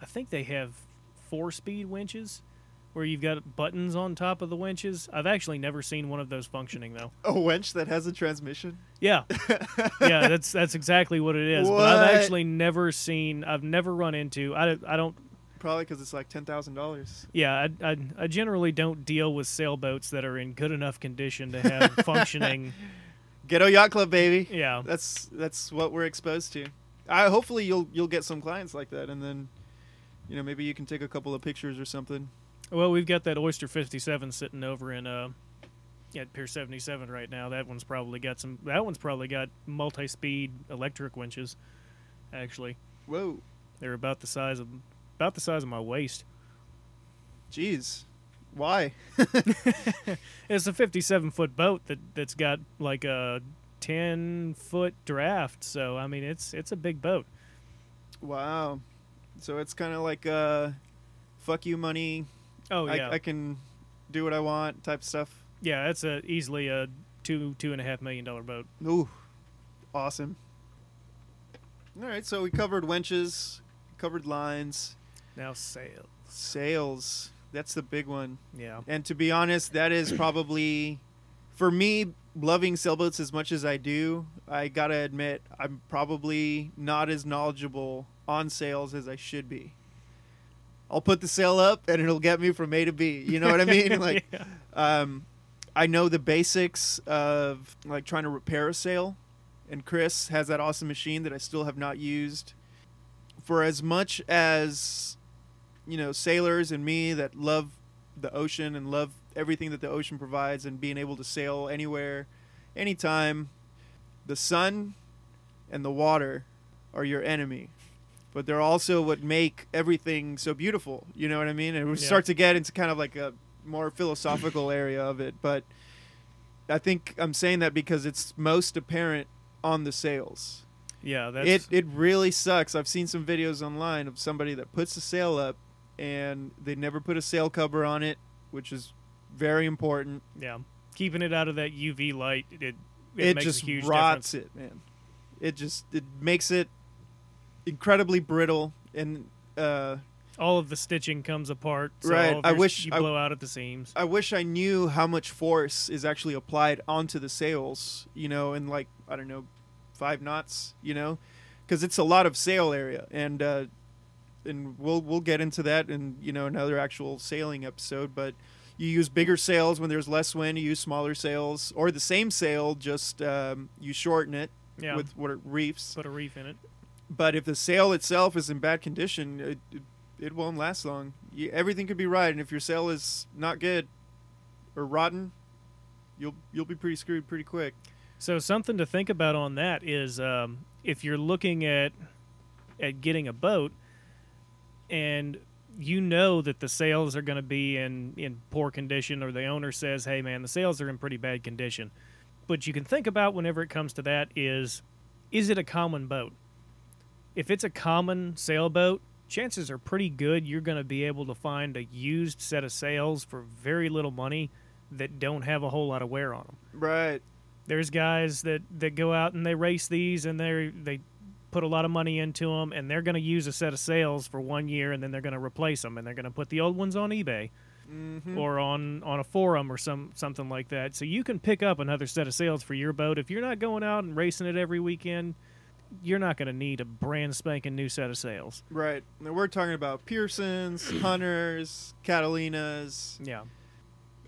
I think they have four-speed winches. Where you've got buttons on top of the winches. I've actually never seen one of those functioning though. A winch that has a transmission. Yeah, yeah, that's that's exactly what it is. But I've actually never seen. I've never run into. I, I don't Probably because it's like ten thousand dollars. Yeah, I, I, I generally don't deal with sailboats that are in good enough condition to have functioning. Ghetto Yacht Club, baby. Yeah, That's that's what we're exposed to. I hopefully you'll you'll get some clients like that, and then, you know, maybe you can take a couple of pictures or something. Well, we've got that Oyster 57 sitting over in uh, at Pier 77 right now. That one's probably got some. That one's probably got multi-speed electric winches. Actually, Whoa, they're about the size of about the size of my waist. jeez, why? It's a 57 foot boat that that's got like a ten foot draft. So I mean, it's it's a big boat. Wow. So it's kind of like uh, fuck you money. Oh I, yeah, I can do what I want type stuff. yeah. that's a easily a two two and a half million dollar boat. Ooh, awesome. All right, so we covered wenches, covered lines, Now sail. sails. That's the big one. Yeah. And to be honest, that is probably for me loving sailboats as much as I do. I gotta admit, I'm probably not as knowledgeable on sails as I should be. I'll put the sail up and it'll get me from A to B. You know what I mean? Like, Yeah. um, I know the basics of like trying to repair a sail, and Chris has that awesome machine that I still have not used. For as much as you know, sailors and me that love the ocean and love everything that the ocean provides and being able to sail anywhere, anytime, the sun and the water are your enemy. But they're also what make everything so beautiful. You know what I mean? And we Yeah. start to get into kind of like a more philosophical area of it. But I think I'm saying that because it's most apparent on the sails. Yeah. That's It it really sucks. I've seen some videos online of somebody that puts a sail up and they never put a sail cover on it, which is very important. yeah. Keeping it out of that UV light, it it, It, makes just a huge rots difference. it, man. It just it makes it incredibly brittle and uh All of the stitching comes apart. So Right, I wish you I- blow out at the seams. I wish I knew how much force is actually applied onto the sails, you know, in like I don't know, five knots, you know, because it's a lot of sail area, and uh, and we'll we'll get into that in you know another actual sailing episode. But you use bigger sails when there's less wind. You use smaller sails, or the same sail, just um, you shorten it Yeah. with what reefs. put a reef in it. But if the sail itself is in bad condition, it, it, it won't last long. You, everything could be right, and if your sail is not good or rotten, you'll you'll be pretty screwed pretty quick. So something to think about on that is um, if you're looking at at getting a boat, and you know that the sails are going to be in in poor condition, or the owner says, "Hey, man, the sails are in pretty bad condition," but you can think about whenever it comes to that is, is it a common boat? If it's a common sailboat, chances are pretty good you're going to be able to find a used set of sails for very little money that don't have a whole lot of wear on them Right. there's guys that that go out and they race these and they they put a lot of money into them and they're going to use a set of sails for one year and then they're going to replace them and they're going to put the old ones on eBay Mm-hmm. or on on a forum or some something like that. So you can pick up another set of sails for your boat if you're not going out and racing it every weekend. You're not going to need a brand spanking new set of sails. Right. Now we're talking about Pearsons, Hunters, Catalinas, Yeah.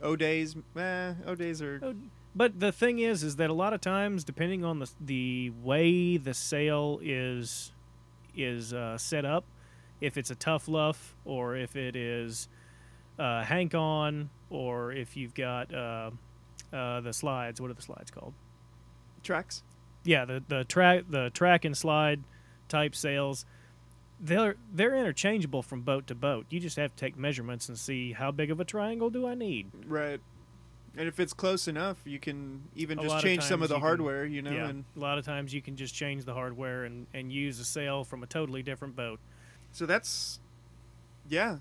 O'Days. Eh, O'Days are. Oh, But the thing is, is that a lot of times, depending on the the way the sail is is uh, set up, if it's a Tuff Luff or if it is uh, hank on, or if you've got uh, uh, the slides, what are the slides called? Tracks. Yeah, the the track the track and slide type sails. They're they're interchangeable from boat to boat. You just have to take measurements and see how big of a triangle do I need. Right. And if it's close enough, you can even A just lot of change some of the you can- hardware, you know, yeah, and a lot of times you can just change the hardware and, and use a sail from a totally different boat. So that's, yeah,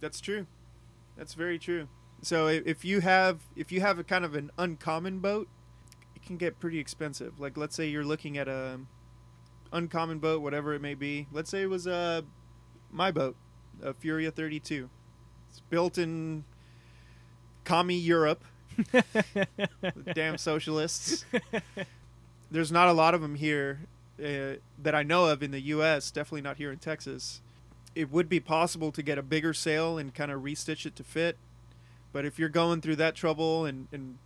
that's true. That's very true. So if you have if you have a kind of an uncommon boat, it can get pretty expensive. Like let's say you're looking at a uncommon boat, whatever it may be. Let's say it was uh, my boat, a Furia 32. It's built in commie Europe. Damn socialists. There's not a lot of them here uh, that I know of in the U.S. Definitely not here in Texas. It would be possible to get a bigger sail and kind of restitch it to fit, but if you're going through that trouble and, and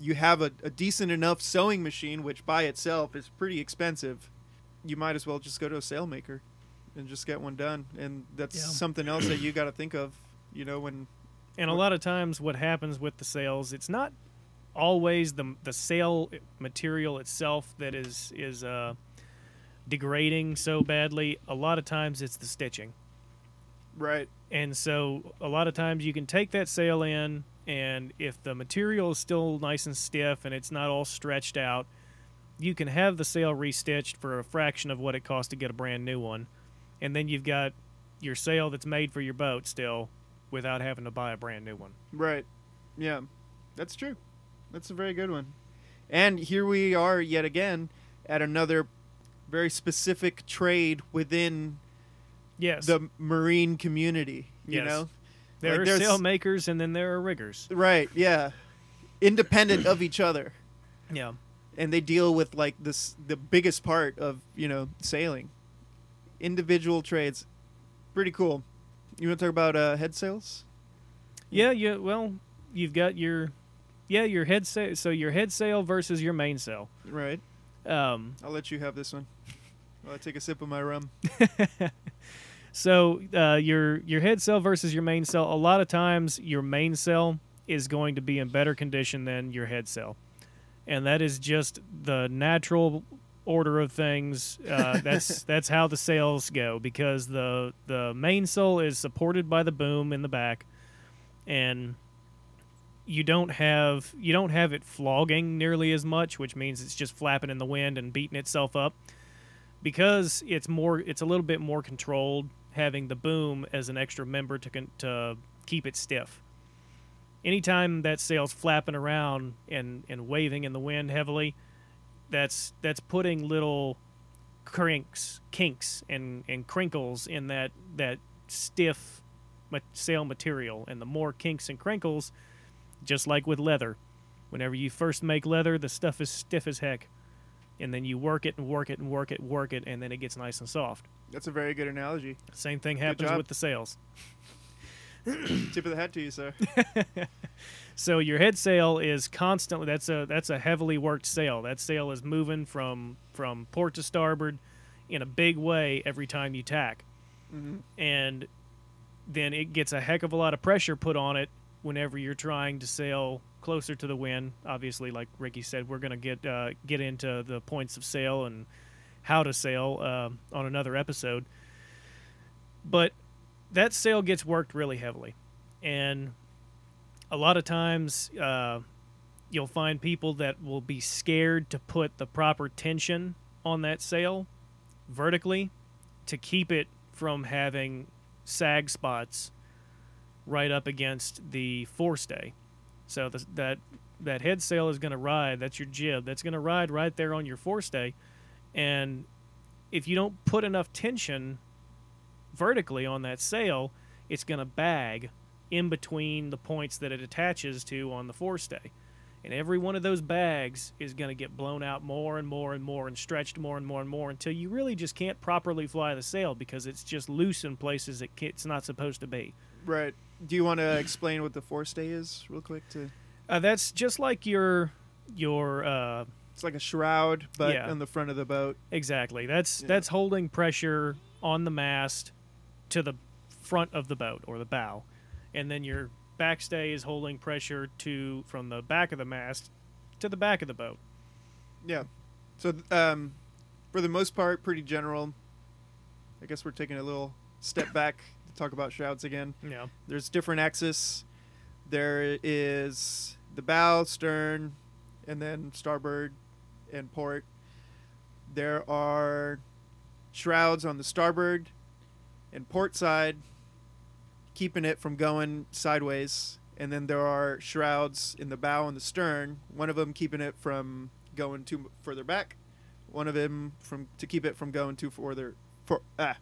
you have a, a decent enough sewing machine, which by itself is pretty expensive, you might as well just go to a sail maker and just get one done. And that's Yeah. something else that you got to think of, you know, when And a lot of times, what happens with the sails, it's not always the the sail material itself that is is uh, degrading so badly. A lot of times, it's the stitching. right, And so a lot of times you can take that sail in, and if the material is still nice and stiff and it's not all stretched out, you can have the sail restitched for a fraction of what it costs to get a brand new one, and then you've got your sail that's made for your boat still, without having to buy a brand new one. Right. Yeah. That's true. That's a very good one. And here we are yet again at another very specific trade within Yes, the marine community. You Yes. know? There like are there's- sail makers and then there are riggers. Right, yeah. Independent of each other. Yeah. And they deal with like this the biggest part of, you know, sailing. Individual trades. Pretty cool. You want to talk about uh, head sails? Yeah, yeah. Well, you've got your, yeah, your head sail. So your head sail versus your mainsail. Right. Um, I'll let you have this one. While I take a sip of my rum. so uh, your your head sail versus your main sail. A lot of times, your main sail is going to be in better condition than your head sail, and that is just the natural order of things. Uh, that's that's how the sails go because the the main sail is supported by the boom in the back, and you don't have you don't have it flogging nearly as much, which means it's just flapping in the wind and beating itself up. Because it's more, it's a little bit more controlled, having the boom as an extra member to con- to keep it stiff. Anytime that sail's flapping around and, and waving in the wind heavily, that's that's putting little crinks, kinks, and, and crinkles in that that stiff sail material. And the more kinks and crinkles, just like with leather, whenever you first make leather, the stuff is stiff as heck, and then you work it and work it and work it, work it, and then it gets nice and soft. That's a very good analogy. Same thing happens with the sails. Tip of the hat to you, sir. So your head sail is constantly that's a that's a heavily worked sail. That sail is moving from from port to starboard in a big way every time you tack. hmm And then it gets a heck of a lot of pressure put on it whenever you're trying to sail closer to the wind. Obviously, like Ricky said, we're going to get uh, get into the points of sail and how to sail uh, on another episode. But that sail gets worked really heavily, and a lot of times uh, you'll find people that will be scared to put the proper tension on that sail vertically to keep it from having sag spots right up against the forestay. So the, that that head sail is going to ride. That's your jib. That's going to ride right there on your forestay, and if you don't put enough tension vertically on that sail, it's going to bag in between the points that it attaches to on the forestay. And every one of those bags is going to get blown out more and more and more and stretched more and more and more until you really just can't properly fly the sail because it's just loose in places it it's not supposed to be. Right. Do you want to explain what the forestay is, real quick? To Uh, that's just like your your uh, it's like a shroud, but Yeah. on the front of the boat. exactly. That's Yeah. that's holding pressure on the mast to the front of the boat or the bow, and then your backstay is holding pressure to from the back of the mast to the back of the boat. Yeah. So, um, for the most part, pretty general. I guess we're taking a little step back to talk about shrouds again. Yeah. There's different axes. There is the bow, stern, and then starboard and port. There are shrouds on the starboard and port side, keeping it from going sideways. And then there are shrouds in the bow and the stern. One of them keeping it from going too further back. One of them from to keep it from going too further for ah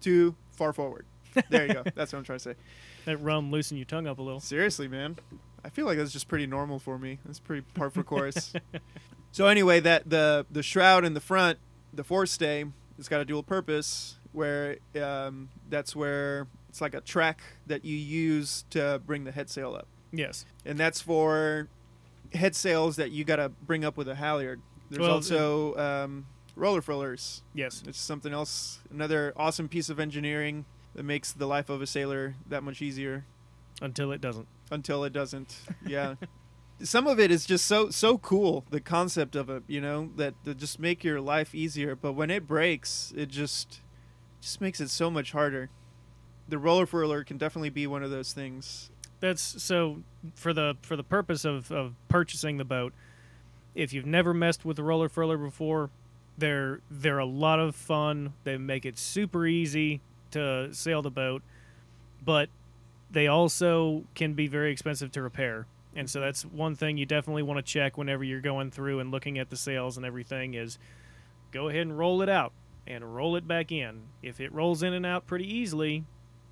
too far forward. There you go. That's what I'm trying to say. That rum loosened your tongue up a little. Seriously, man. I feel like that's just pretty normal for me. That's pretty par for course. so anyway, that the the shroud in the front, the forestay, it's got a dual purpose where um, that's where it's like a track that you use to bring the head sail up, Yes. and that's for head sails that you got to bring up with a halyard. There's Well, also um, roller furlers. Yes. It's something else, another awesome piece of engineering that makes the life of a sailor that much easier Until it doesn't. until it doesn't. Yeah. Some of it is just so so cool, the concept of it, you know, that just make your life easier, but when it breaks, it just just makes it so much harder. The roller furler can definitely be one of those things. That's so for the for the purpose of, of purchasing the boat. if you've never messed with a roller furler before, they're they're a lot of fun. They make it super easy to sail the boat, but they also can be very expensive to repair. And so that's one thing you definitely want to check whenever you're going through and looking at the sails and everything is go ahead and roll it out and roll it back in. If it rolls in and out pretty easily,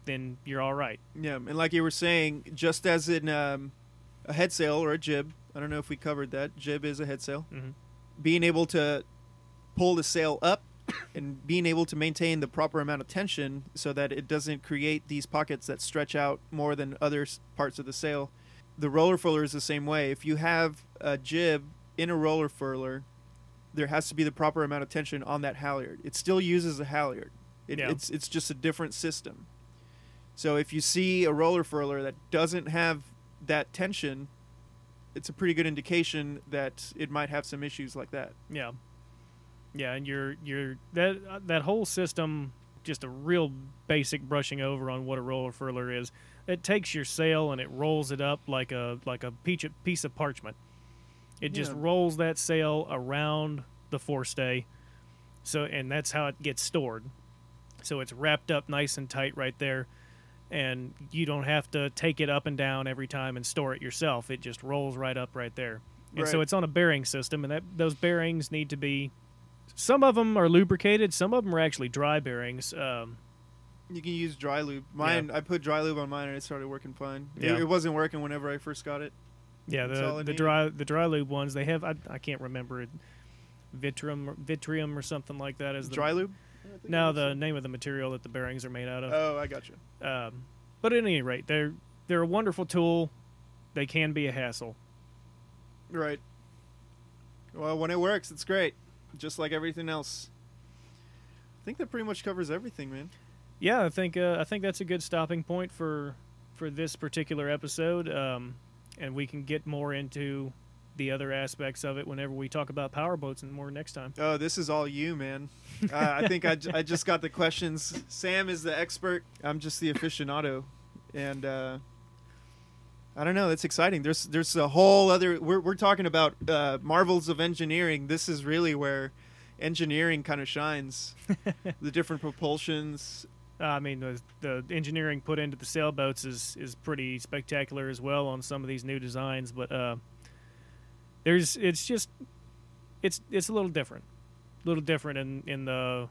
then you're all right. Yeah, and like you were saying, just as in um, a head sail or a jib, I don't know if we covered that. Jib is a head sail. Mhm. Being able to pull the sail up and being able to maintain the proper amount of tension so that it doesn't create these pockets that stretch out more than other parts of the sail. The roller furler is the same way. If you have a jib in a roller furler, there has to be the proper amount of tension on that halyard. It still uses a halyard. It, Yeah. It's it's just a different system. So if you see a roller furler that doesn't have that tension, it's a pretty good indication that it might have some issues like that. Yeah, yeah, and you're you're that uh, that whole system. Just a real basic brushing over on what a roller furler is. It takes your sail and it rolls it up like a like a piece of, piece of parchment. It just Yeah. rolls that sail around the forestay. So and that's how it gets stored. So it's wrapped up nice and tight right there. And you don't have to take it up and down every time and store it yourself. It just rolls right up right there. And so it's on a bearing system, and that those bearings need to be. Some of them are lubricated. Some of them are actually dry bearings. Um, You can use dry lube. Mine, I put dry lube on mine and it started working fine. It- Yeah. It, wasn't working whenever I first got it. yeah, That's the the needed. dry the dry lube ones they have. I, I can't remember it. Vitrium, or- vitrium, or something like that is the Dry lube? No, the name of the material that the bearings are made out of. Oh, I got you. Um, but at any rate, they're they're a wonderful tool. They can be a hassle. Right. Well, when it works, it's great. Just like everything else. I think that pretty much covers everything, man. Yeah, I think uh, I think that's a good stopping point for for this particular episode, um, and we can get more into the other aspects of it whenever we talk about power boats and more next time. Oh, this is all you, man. uh, I think I, j- I just got the questions. Sam is the expert. I'm just the aficionado, and uh, I don't know. That's exciting. There's there's a whole other. We're we're talking about uh, marvels of engineering. This is really where engineering kind of shines. the different propulsions. Uh, I mean, the, the engineering put into the sailboats is is pretty spectacular as well on some of these new designs, but uh, there's it's just it's it's a little different, a little different in in the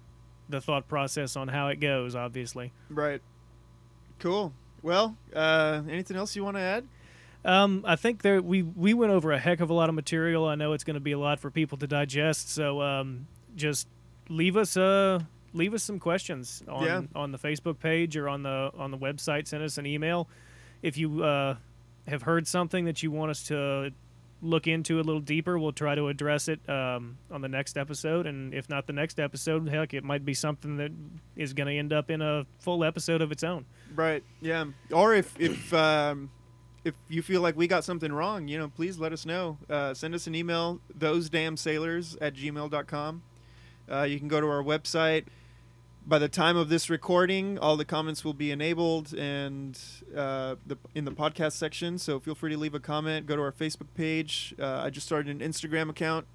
the thought process on how it goes. Obviously. Right. Cool. Well, uh, anything else you want to add? Um, I think there we we went over a heck of a lot of material. I know it's going to be a lot for people to digest. So um, just leave us uh leave us some questions on Yeah. on the Facebook page or on the on the website. Send us an email if you uh, have heard something that you want us to look into a little deeper. We'll try to address it um, on the next episode, and if not the next episode, heck, it might be something that is going to end up in a full episode of its own. Right. Yeah. Or if if um, if you feel like we got something wrong, you know, please let us know. Uh, send us an email, those damn sailors at gmail.com. Uh, you can go to our website. By the time of this recording, all the comments will be enabled and uh, the, in the podcast section. So feel free to leave a comment. Go to our Facebook page. Uh, I just started an Instagram account.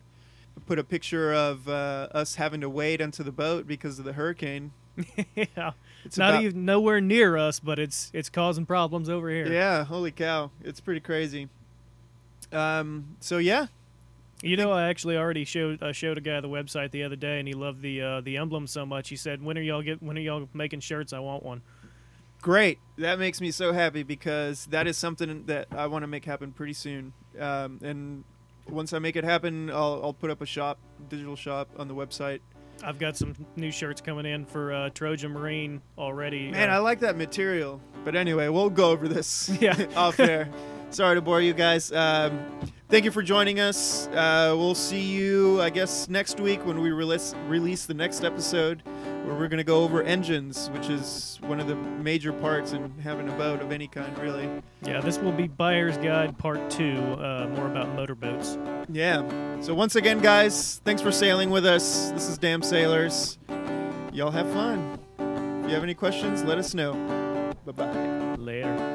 Put a picture of uh, us having to wade onto the boat because of the hurricane. yeah. It's not about- even nowhere near us, but it's it's causing problems over here. Yeah, holy cow. It's pretty crazy. Um, so yeah, You know, I actually already showed I showed a guy the website the other day, and he loved the uh, the emblem so much. He said, "When are y'all get? When are y'all making shirts? I want one." great. That makes me so happy because that is something that I want to make happen pretty soon. Um, and once I make it happen, I'll, I'll put up a shop, digital shop on the website. I've got some new shirts coming in for uh, Trojan Marine already. Man, uh, I like that material. But anyway, we'll go over this Yeah. off air. Sorry to bore you guys. Um, thank you for joining us. Uh, we'll see you, I guess, next week when we release release the next episode, where we're gonna go over engines, which is one of the major parts in having a boat of any kind, really. yeah, this will be Buyer's Guide Part Two, uh, more about motorboats. Yeah. So once again, guys, thanks for sailing with us. This is Damn Sailors. Y'all have fun. If you have any questions, let us know. Bye bye. Later.